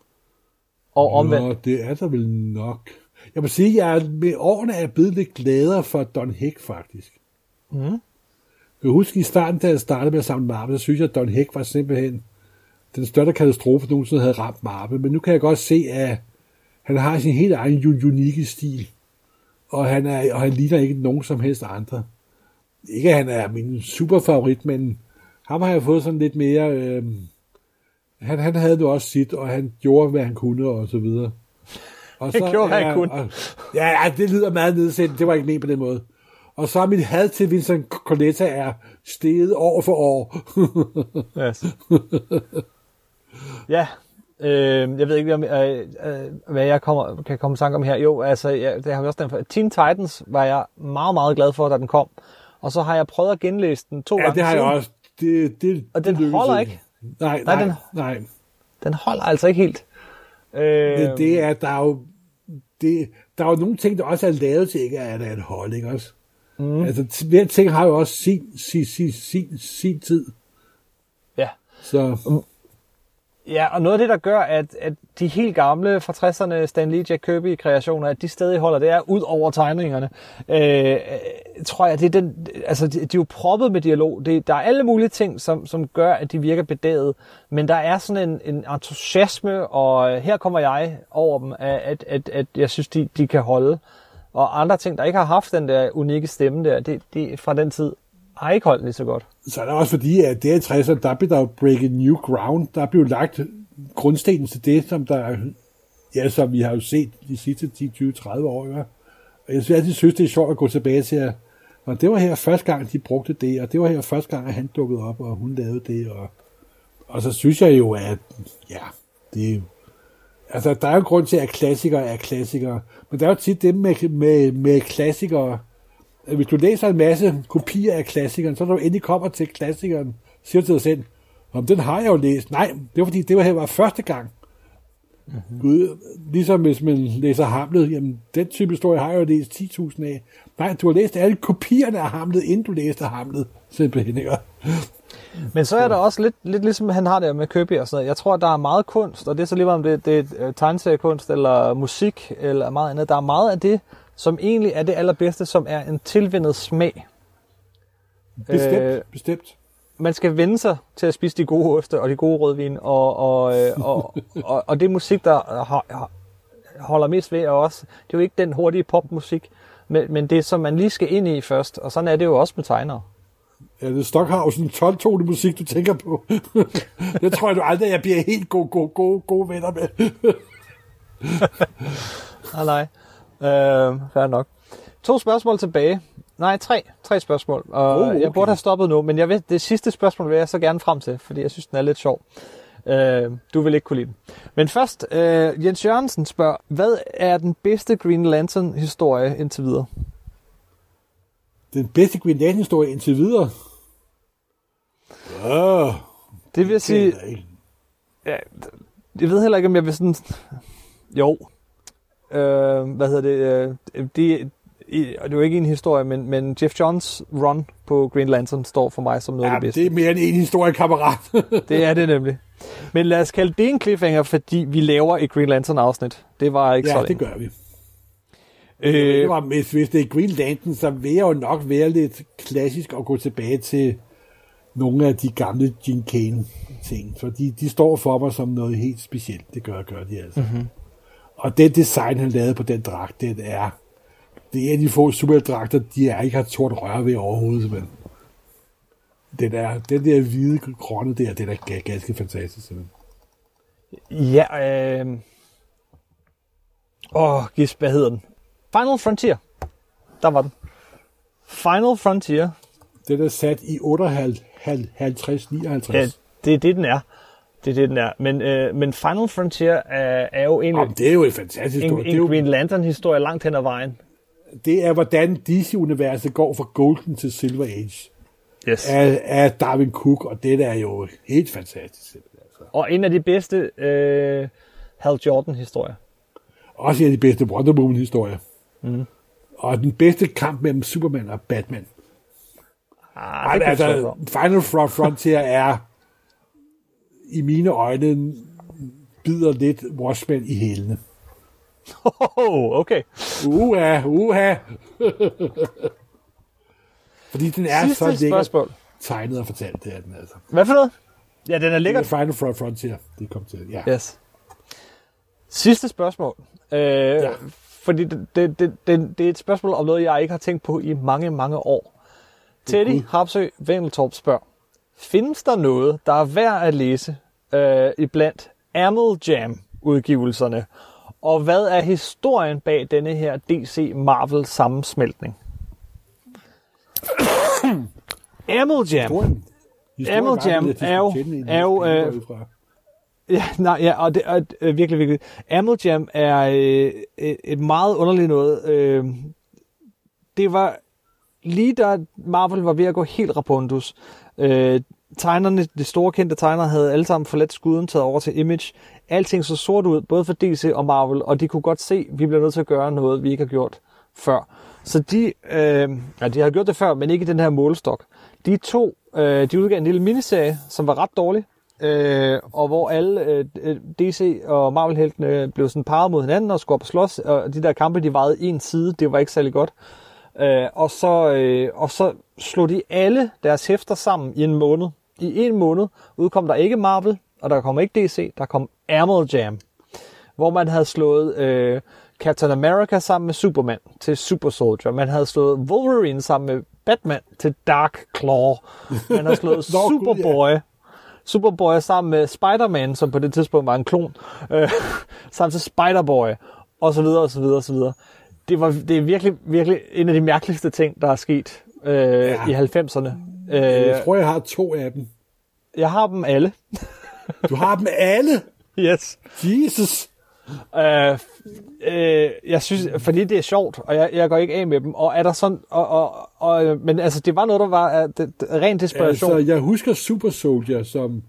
Og omvendt. Nå, det er der vel nok. Jeg må sige, at jeg med årene er blevet lidt gladere for Don Heck, faktisk. Mm. Jeg husker i starten, da jeg startede med at samle mappe, så synes jeg, at Don Heck var simpelthen den største katastrofe, der nogensinde havde ramt mappe. Men nu kan jeg godt se, at han har sin helt egen unikke stil. Og han, er, og han ligner ikke nogen som helst andre. Ikke at han er min superfavorit, men ham har jeg fået sådan lidt mere... Øh, han, han havde nu også sit, og han gjorde, hvad han kunne, og så videre. Og så, det gjorde, hvad han kunne. Og, ja, ja, det lyder meget nedsættende. Det var ikke ment på den måde. Og så er mit had til Vincent Coletta er steget år for år. yes. ja, øh, jeg ved ikke, om, øh, øh, hvad jeg kommer, kan komme i tanke om her. Jo, altså, ja, det har vi også for. Teen Titans var jeg meget, meget glad for, da den kom. Og så har jeg prøvet at genlæse den to ja, gange det har jeg også. Det, det, og den det holder ikke. Nej, nej, nej, den, nej. Den holder altså ikke helt. Øh, det, det er, der er jo, det, der er jo nogle ting, der også er lavet til ikke at er et hold, ikke også? Mm. Altså, hver ting har jo også sin, sin, sin, sin, sin tid. Ja. Så. Ja, og noget af det, der gør, at, at de helt gamle fra 60'erne Stan Lee, Jack Kirby-kreationer, at de stadig holder, det er ud over tegningerne. Øh, tror jeg, det er den, altså, de, de er jo proppet med dialog. Det, der er alle mulige ting, som, som gør, at de virker bedaget. Men der er sådan en, en entusiasme, og her kommer jeg over dem, at, at, at, at jeg synes, de, de kan holde. Og andre ting, der ikke har haft den der unikke stemme der, det, det fra den tid har ikke holdt lige så godt. Så er det også fordi, at det i 60'erne, der blev der jo breaking new ground. Der blev lagt grundstenen til det, som der ja, som vi har jo set de sidste 10, 20, 30 år. Ja. Og jeg synes altid synes, det er sjovt at gå tilbage til, at og det var her første gang, de brugte det, og det var her første gang, at han dukkede op, og hun lavede det. Og, og så synes jeg jo, at ja, det, altså, der er jo grund til, at klassikere er klassikere. Men der er jo tit det med, med, med klassikere, hvis du læser en masse kopier af klassikeren, så når du endelig kommer til klassikeren, siger du til dig selv, om den har jeg jo læst. Nej, det var fordi, det var her var første gang. Mm-hmm. Gud, ligesom hvis man læser Hamlet, jamen den type historie har jeg jo læst 10.000 af. Nej, du har læst alle kopierne af Hamlet, inden du læste Hamlet, simpelthen. Ikke? Men så er der også lidt, lidt ligesom han har det med Købi og sådan noget. Jeg tror, der er meget kunst, og det er så lige om det, det er øh, tegneseriekunst eller musik eller meget andet. Der er meget af det, som egentlig er det allerbedste, som er en tilvendet smag. Bestemt, øh, bestemt. Man skal vende sig til at spise de gode oste og de gode rødvin, og, og, øh, og, og, og det musik, der har, holder mest ved os, det er jo ikke den hurtige popmusik, men, men det, som man lige skal ind i først, og sådan er det jo også med tegnere. Ja, det er Stockhausen 12 tone musik, du tænker på. det tror jeg du aldrig, jeg bliver helt gode, gode, gode, gode venner med. nej, nej. Øh, fair nok. To spørgsmål tilbage. Nej, tre. Tre spørgsmål. Og oh, okay. Jeg burde have stoppet nu, men jeg ved, det sidste spørgsmål vil jeg så gerne frem til, fordi jeg synes, den er lidt sjov. Øh, du vil ikke kunne lide den. Men først, øh, Jens Jørgensen spørger, hvad er den bedste Green Lantern-historie indtil videre? Den bedste Green Lantern-historie indtil videre? Oh, det vil sige... Ja, jeg ved heller ikke, om jeg vil sådan... Jo, øh, hvad hedder det, øh, det, det er jo ikke en historie, men, men Jeff Johns run på Green Lantern står for mig som noget ja, af det bedste. det er mere end en historie, kammerat. det er det nemlig. Men lad os kalde det en cliffhanger, fordi vi laver et Green Lantern-afsnit. Det var ikke ja, så længe. det gør vi. Øh, det var, hvis, hvis det er Green Lantern, så vil jeg jo nok være lidt klassisk at gå tilbage til nogle af de gamle Gene Kane ting, for de, de står for mig som noget helt specielt. Det gør, gør de altså. Mm-hmm. Og det design, han lavede på den dragt, det er det er de få superdragter, de er ikke har tort røre ved overhovedet, men den, er, den der hvide grønne der, den er ga- ganske fantastisk. Simpelthen. Ja, øh... Åh, Gisp, hvad hedder den? Final Frontier. Der var den. Final Frontier. Den er sat i 58, 59. Ja, det er det, den er. Det er det, den er. Men, øh, men Final Frontier er, er jo egentlig Jamen, det er jo et fantastisk en, er, en jo, Green Lantern-historie langt hen ad vejen. det er, hvordan DC-universet går fra Golden til Silver Age Yes. af, af Darwin Cook, og det er jo helt fantastisk. Altså. Og en af de bedste øh, Hal Jordan-historier. Også en af de bedste Wonder Woman-historier. Mm. Og den bedste kamp mellem Superman og Batman. Ah, Ej, altså. Final Front Frontier er i mine øjne bider lidt Watchmen i hælene. Oh, okay. Uha, uha. Fordi den er Sidste så lækkert spørgsmål. tegnet og fortalt, det er den altså. Hvad for noget? Ja, den er Det er lækkert. Final Front Frontier, det kom til. Ja. Yes. Sidste spørgsmål. Øh, ja. Fordi det, det, det, det, det er et spørgsmål om noget, jeg ikke har tænkt på i mange, mange år. Teddy. Harpsø Vendeltorp spørger. Findes der noget, der er værd at læse øh, iblandt Amel Jam udgivelserne? Og hvad er historien bag denne her DC Marvel sammensmeltning? Amel Jam. Amel Jam er jo- er jo, øh. Ja, nej, ja, og det er øh, virkelig, virkelig. Amel Jam er øh, et, et meget underligt noget. Øh, det var lige da Marvel var ved at gå helt rapundus, Øh, tegnerne, de store kendte tegnere, havde alle sammen forladt skuden taget over til Image. Alting så sort ud, både for DC og Marvel, og de kunne godt se, at vi bliver nødt til at gøre noget, vi ikke har gjort før. Så de, øh, ja, de har gjort det før, men ikke i den her målestok. De to, øh, de udgav en lille miniserie, som var ret dårlig, øh, og hvor alle øh, DC og Marvel-heltene blev sådan parret mod hinanden og skulle op og slås, og de der kampe, de vejede en side, det var ikke særlig godt. Øh, og, så, øh, og så slog de alle deres hæfter sammen i en måned. I en måned udkom der ikke Marvel, og der kom ikke DC, der kom Amel Jam, hvor man havde slået øh, Captain America sammen med Superman til Super Soldier. Man havde slået Wolverine sammen med Batman til Dark Claw. Man havde slået. Superboy Superboy sammen med Spider-Man, som på det tidspunkt var en klon, øh, sammen til Spider-Boy, og så videre, og så videre, og så videre. Det, var, det er virkelig, virkelig en af de mærkeligste ting, der er sket øh, ja. i 90'erne. Øh, Jeg tror, jeg har to af dem. jeg har dem alle. Du har dem alle? Yes. Jesus. Øh, øh, jeg synes, fordi det er sjovt, og jeg, jeg går ikke af med dem. Og er der sådan, og, og, og, men altså, det var noget, der var det, det, ren desperation. Altså, jeg husker Super Soldier som...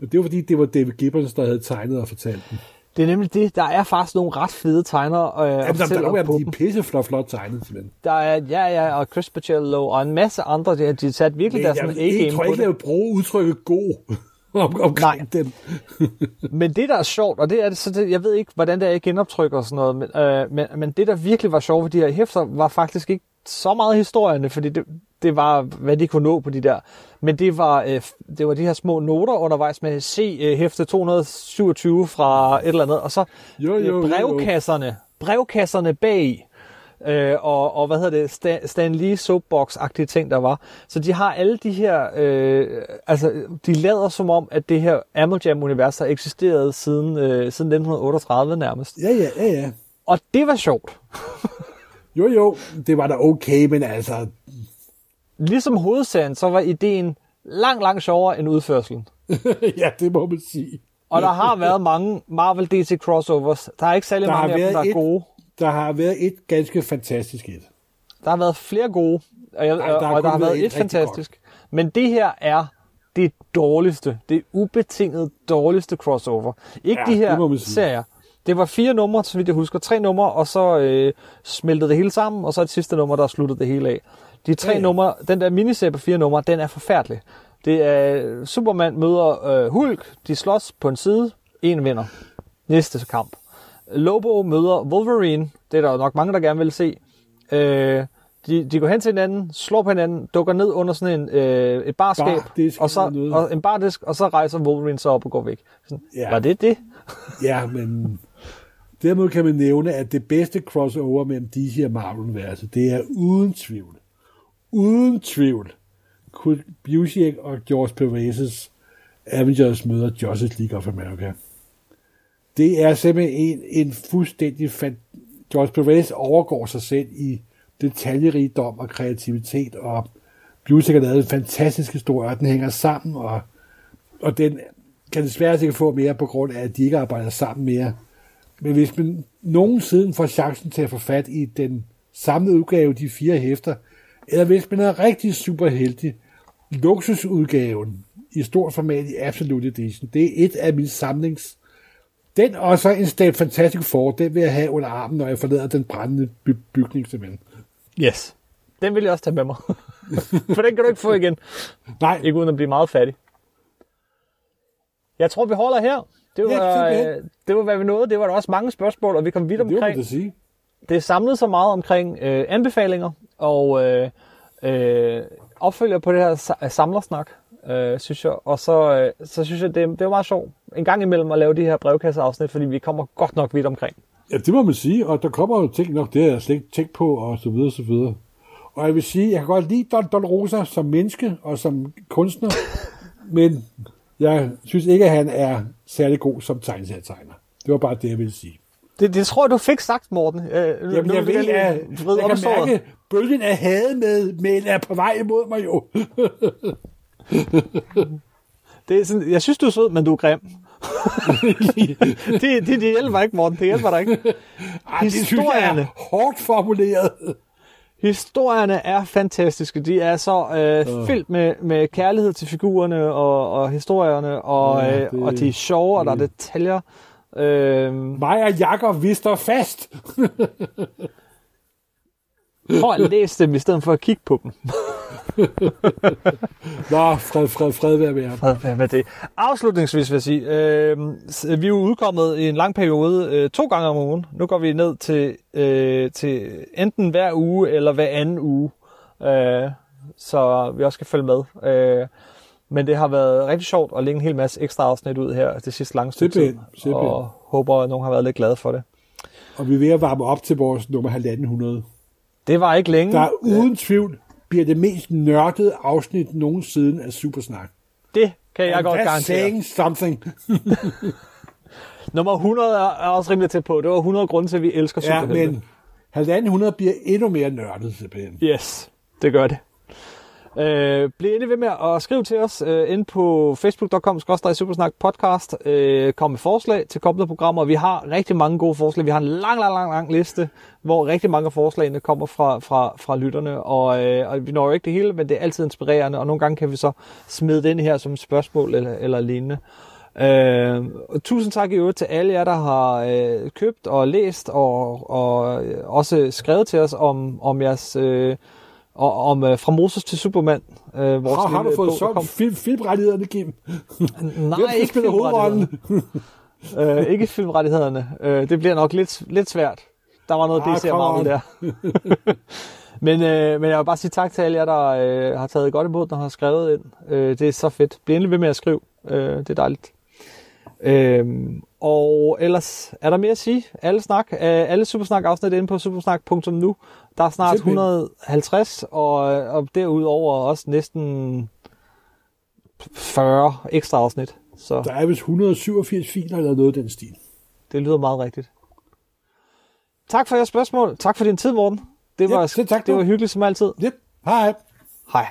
Det var fordi, det var David Gibbons, der havde tegnet og fortalt den. Det er nemlig det. Der er faktisk nogle ret fede tegnere. Øh, Jamen, der, der, der, på de er pisseflot flot tegnet, simpelthen. Der er, ja, ja, og Chris Pacello og en masse andre. De har sat virkelig deres jeg, sådan jeg, jeg A-game tror på ikke, jeg det. vil bruge udtrykket god om, omkring Nej. den. Men det, der er sjovt, og det er det, så det, jeg ved ikke, hvordan det er i genoptryk og sådan noget, men, øh, men, men det, der virkelig var sjovt ved de her hæfter, var faktisk ikke så meget historierne, fordi det, det var, hvad de kunne nå på de der. Men det var, øh, det var de her små noter undervejs med C øh, hæfte 227 fra et eller andet, og så Jo, jo, øh, jo, jo. brevkasserne, brevkasserne bag, øh, og, og hvad hedder det, Stan, Stan Lee soapbox-agtige ting, der var. Så de har alle de her, øh, altså de lader som om, at det her Amel Jam-univers har eksisteret siden, øh, siden 1938 nærmest. Ja, ja, ja, ja. Og det var sjovt. Jo, jo, det var da okay, men altså... Ligesom hovedsagen, så var ideen langt, langt sjovere end udførselen. ja, det må man sige. Og der har været mange Marvel DC crossovers. Der er ikke særlig Der mange af dem, der er et- gode. Der har været et ganske fantastisk et. Der har været flere gode, og, jeg, der har og der har været et et fantastisk. Men det her er det dårligste, det ubetinget dårligste crossover. Ikke Ja, de her serier. Det var fire numre, så vidt jeg husker. Tre numre, og så øh, smeltede det hele sammen, og så et sidste nummer, der sluttede det hele af. De tre Ja, ja. numre, den der miniserie på fire numre, den er forfærdelig. Det er Superman møder øh, Hulk, de slås på en side, en vinder. Næste kamp. Lobo møder Wolverine, det er der nok mange, der gerne vil se. Øh, de, de går hen til hinanden, slår på hinanden, dukker ned under sådan en, øh, et barskab, Bardisk og, så, og en bardisk, og så rejser Wolverine sig op og går væk. Sådan, Ja. Var det det? Ja, men Dermed kan man nævne, at det bedste crossover mellem DC og Marvel-universet, det er uden tvivl, uden tvivl, Kurt Busiek og George Perez's Avengers møder Justice League of America. Det er simpelthen en, en fuldstændig... Fan... George Perez overgår sig selv i detaljerigdom og kreativitet, og Busiek har lavet en fantastisk historie, og den hænger sammen, og, og den kan desværre ikke få mere på grund af, at de ikke arbejder sammen mere. Men hvis man nogensinde får chancen til at få fat i den samlede udgave, de fire hæfter, eller hvis man er rigtig super heldig, luksusudgaven i stort format i Absolute Edition, det er et af mine samlings... Den og så en State Fantastic Four, den vil jeg have under armen, når jeg forlader den brændende by- bygning simpelthen. Yes. Den vil jeg også tage med mig. For den kan du ikke få igen. Nej, Ikke uden at blive meget fattig. Jeg tror, vi holder her. Det Ja, var, simpelthen. øh, det var hvad vi nåede. Det var der også mange spørgsmål, og vi kom vidt det omkring. da sige. Det er samlet så meget omkring øh, anbefalinger og øh, øh, opfølger på det her sa- samlersnak, øh, synes jeg. Og så, øh, så synes jeg, det, det var meget sjovt en gang imellem at lave de her brevkasseafsnit, fordi vi kommer godt nok vidt omkring. Ja, det må man sige, og der kommer jo ting nok, det har jeg slet ikke tænkt på, og så videre, så videre. Og jeg vil sige, jeg kan godt lide Don, Don Rosa som menneske og som kunstner, men jeg synes ikke, at han er særlig god som tegneserietegner. Det var bare det, jeg ville sige. Det, det tror jeg, du fik sagt, Morten. Øh, Jamen, nu jeg ved, at vride jeg op kan mærke, bølgen af had med, men er på vej imod mig jo. Det er sådan, jeg synes, du er sød, men du er grim. det, det, det hjælper ikke, Morten. Det hjælper dig ikke. Ej, det synes jeg er hårdt formuleret. Historierne er fantastiske. De er så øh, fyldt med, med kærlighed til figurerne og, og historierne, og, Ja, det- det, og de er sjove, og der er detaljer. Øh, Mig og Jakob, vi står fast. prøv at læse dem, i stedet for at kigge på dem. Nå, fred, fred, fred være med ham. Hvad, hvad med det? Afslutningsvis vil jeg sige, øh, vi er jo udkommet i en lang periode øh, to gange om ugen. Nu går vi ned til, øh, til enten hver uge eller hver anden uge, øh, så vi også kan følge med. Øh, men det har været rigtig sjovt at lægge en hel masse ekstra afsnit ud her det sidste lange stykke tid, og håber, at nogen har været lidt glade for det. Og vi er ved at varme op til vores nummer 1500. Det var ikke længe. Der er uden tvivl bliver det mest nørdede afsnit nogensinde af Supersnak. Det kan jeg And godt garantere. saying something. Nummer 100 er også rimelig tæt på. Det var 100 grunde til, at vi elsker ja, superhelte. men 1500 bliver endnu mere nørdet, simpelthen. Yes, det gør det. Øh, bliv endelig ved med at skrive til os øh, ind på facebook.com supersnak podcast. Øh, kom med forslag til kommende programmer. Vi har rigtig mange gode forslag. Vi har en lang, lang, lang, lang liste, hvor rigtig mange af forslagene kommer fra, fra, fra lytterne. Og, øh, og vi når jo ikke det hele, men det er altid inspirerende. Og nogle gange kan vi så smide det ind her som spørgsmål eller, eller lignende. Øh, og tusind tak i øvrigt til alle jer, der har øh, købt og læst og, og øh, også skrevet til os om, om jeres... Øh, og om øh, Fra Moses til Superman. Øh, vores Har, har du fået solgt film, filmrettighederne, Kim? Nej, Hvem ikke filmrettighederne. øh, ikke filmrettighederne. Øh, det bliver nok lidt, lidt svært. Der var noget Ah, DC og der. men, øh, men jeg vil bare sige tak til alle jer, der øh, har taget godt imod den og har skrevet ind. Øh, det er så fedt. Bliv endelig ved med at skrive. Øh, det er dejligt. Øhm, og ellers er der mere at sige. Alle snak, øh, alle Supersnak afsnit inde på supersnak.nu. Der er snart Simpelthen. 150, og, og derudover også næsten 40 ekstra afsnit. Så Der er vist 187 filer eller noget af den stil. det lyder meget rigtigt. Tak for jeres spørgsmål. Tak for din tid, Morten. Det var, selv tak, det var hyggeligt som altid. Yep. Hej. Hej.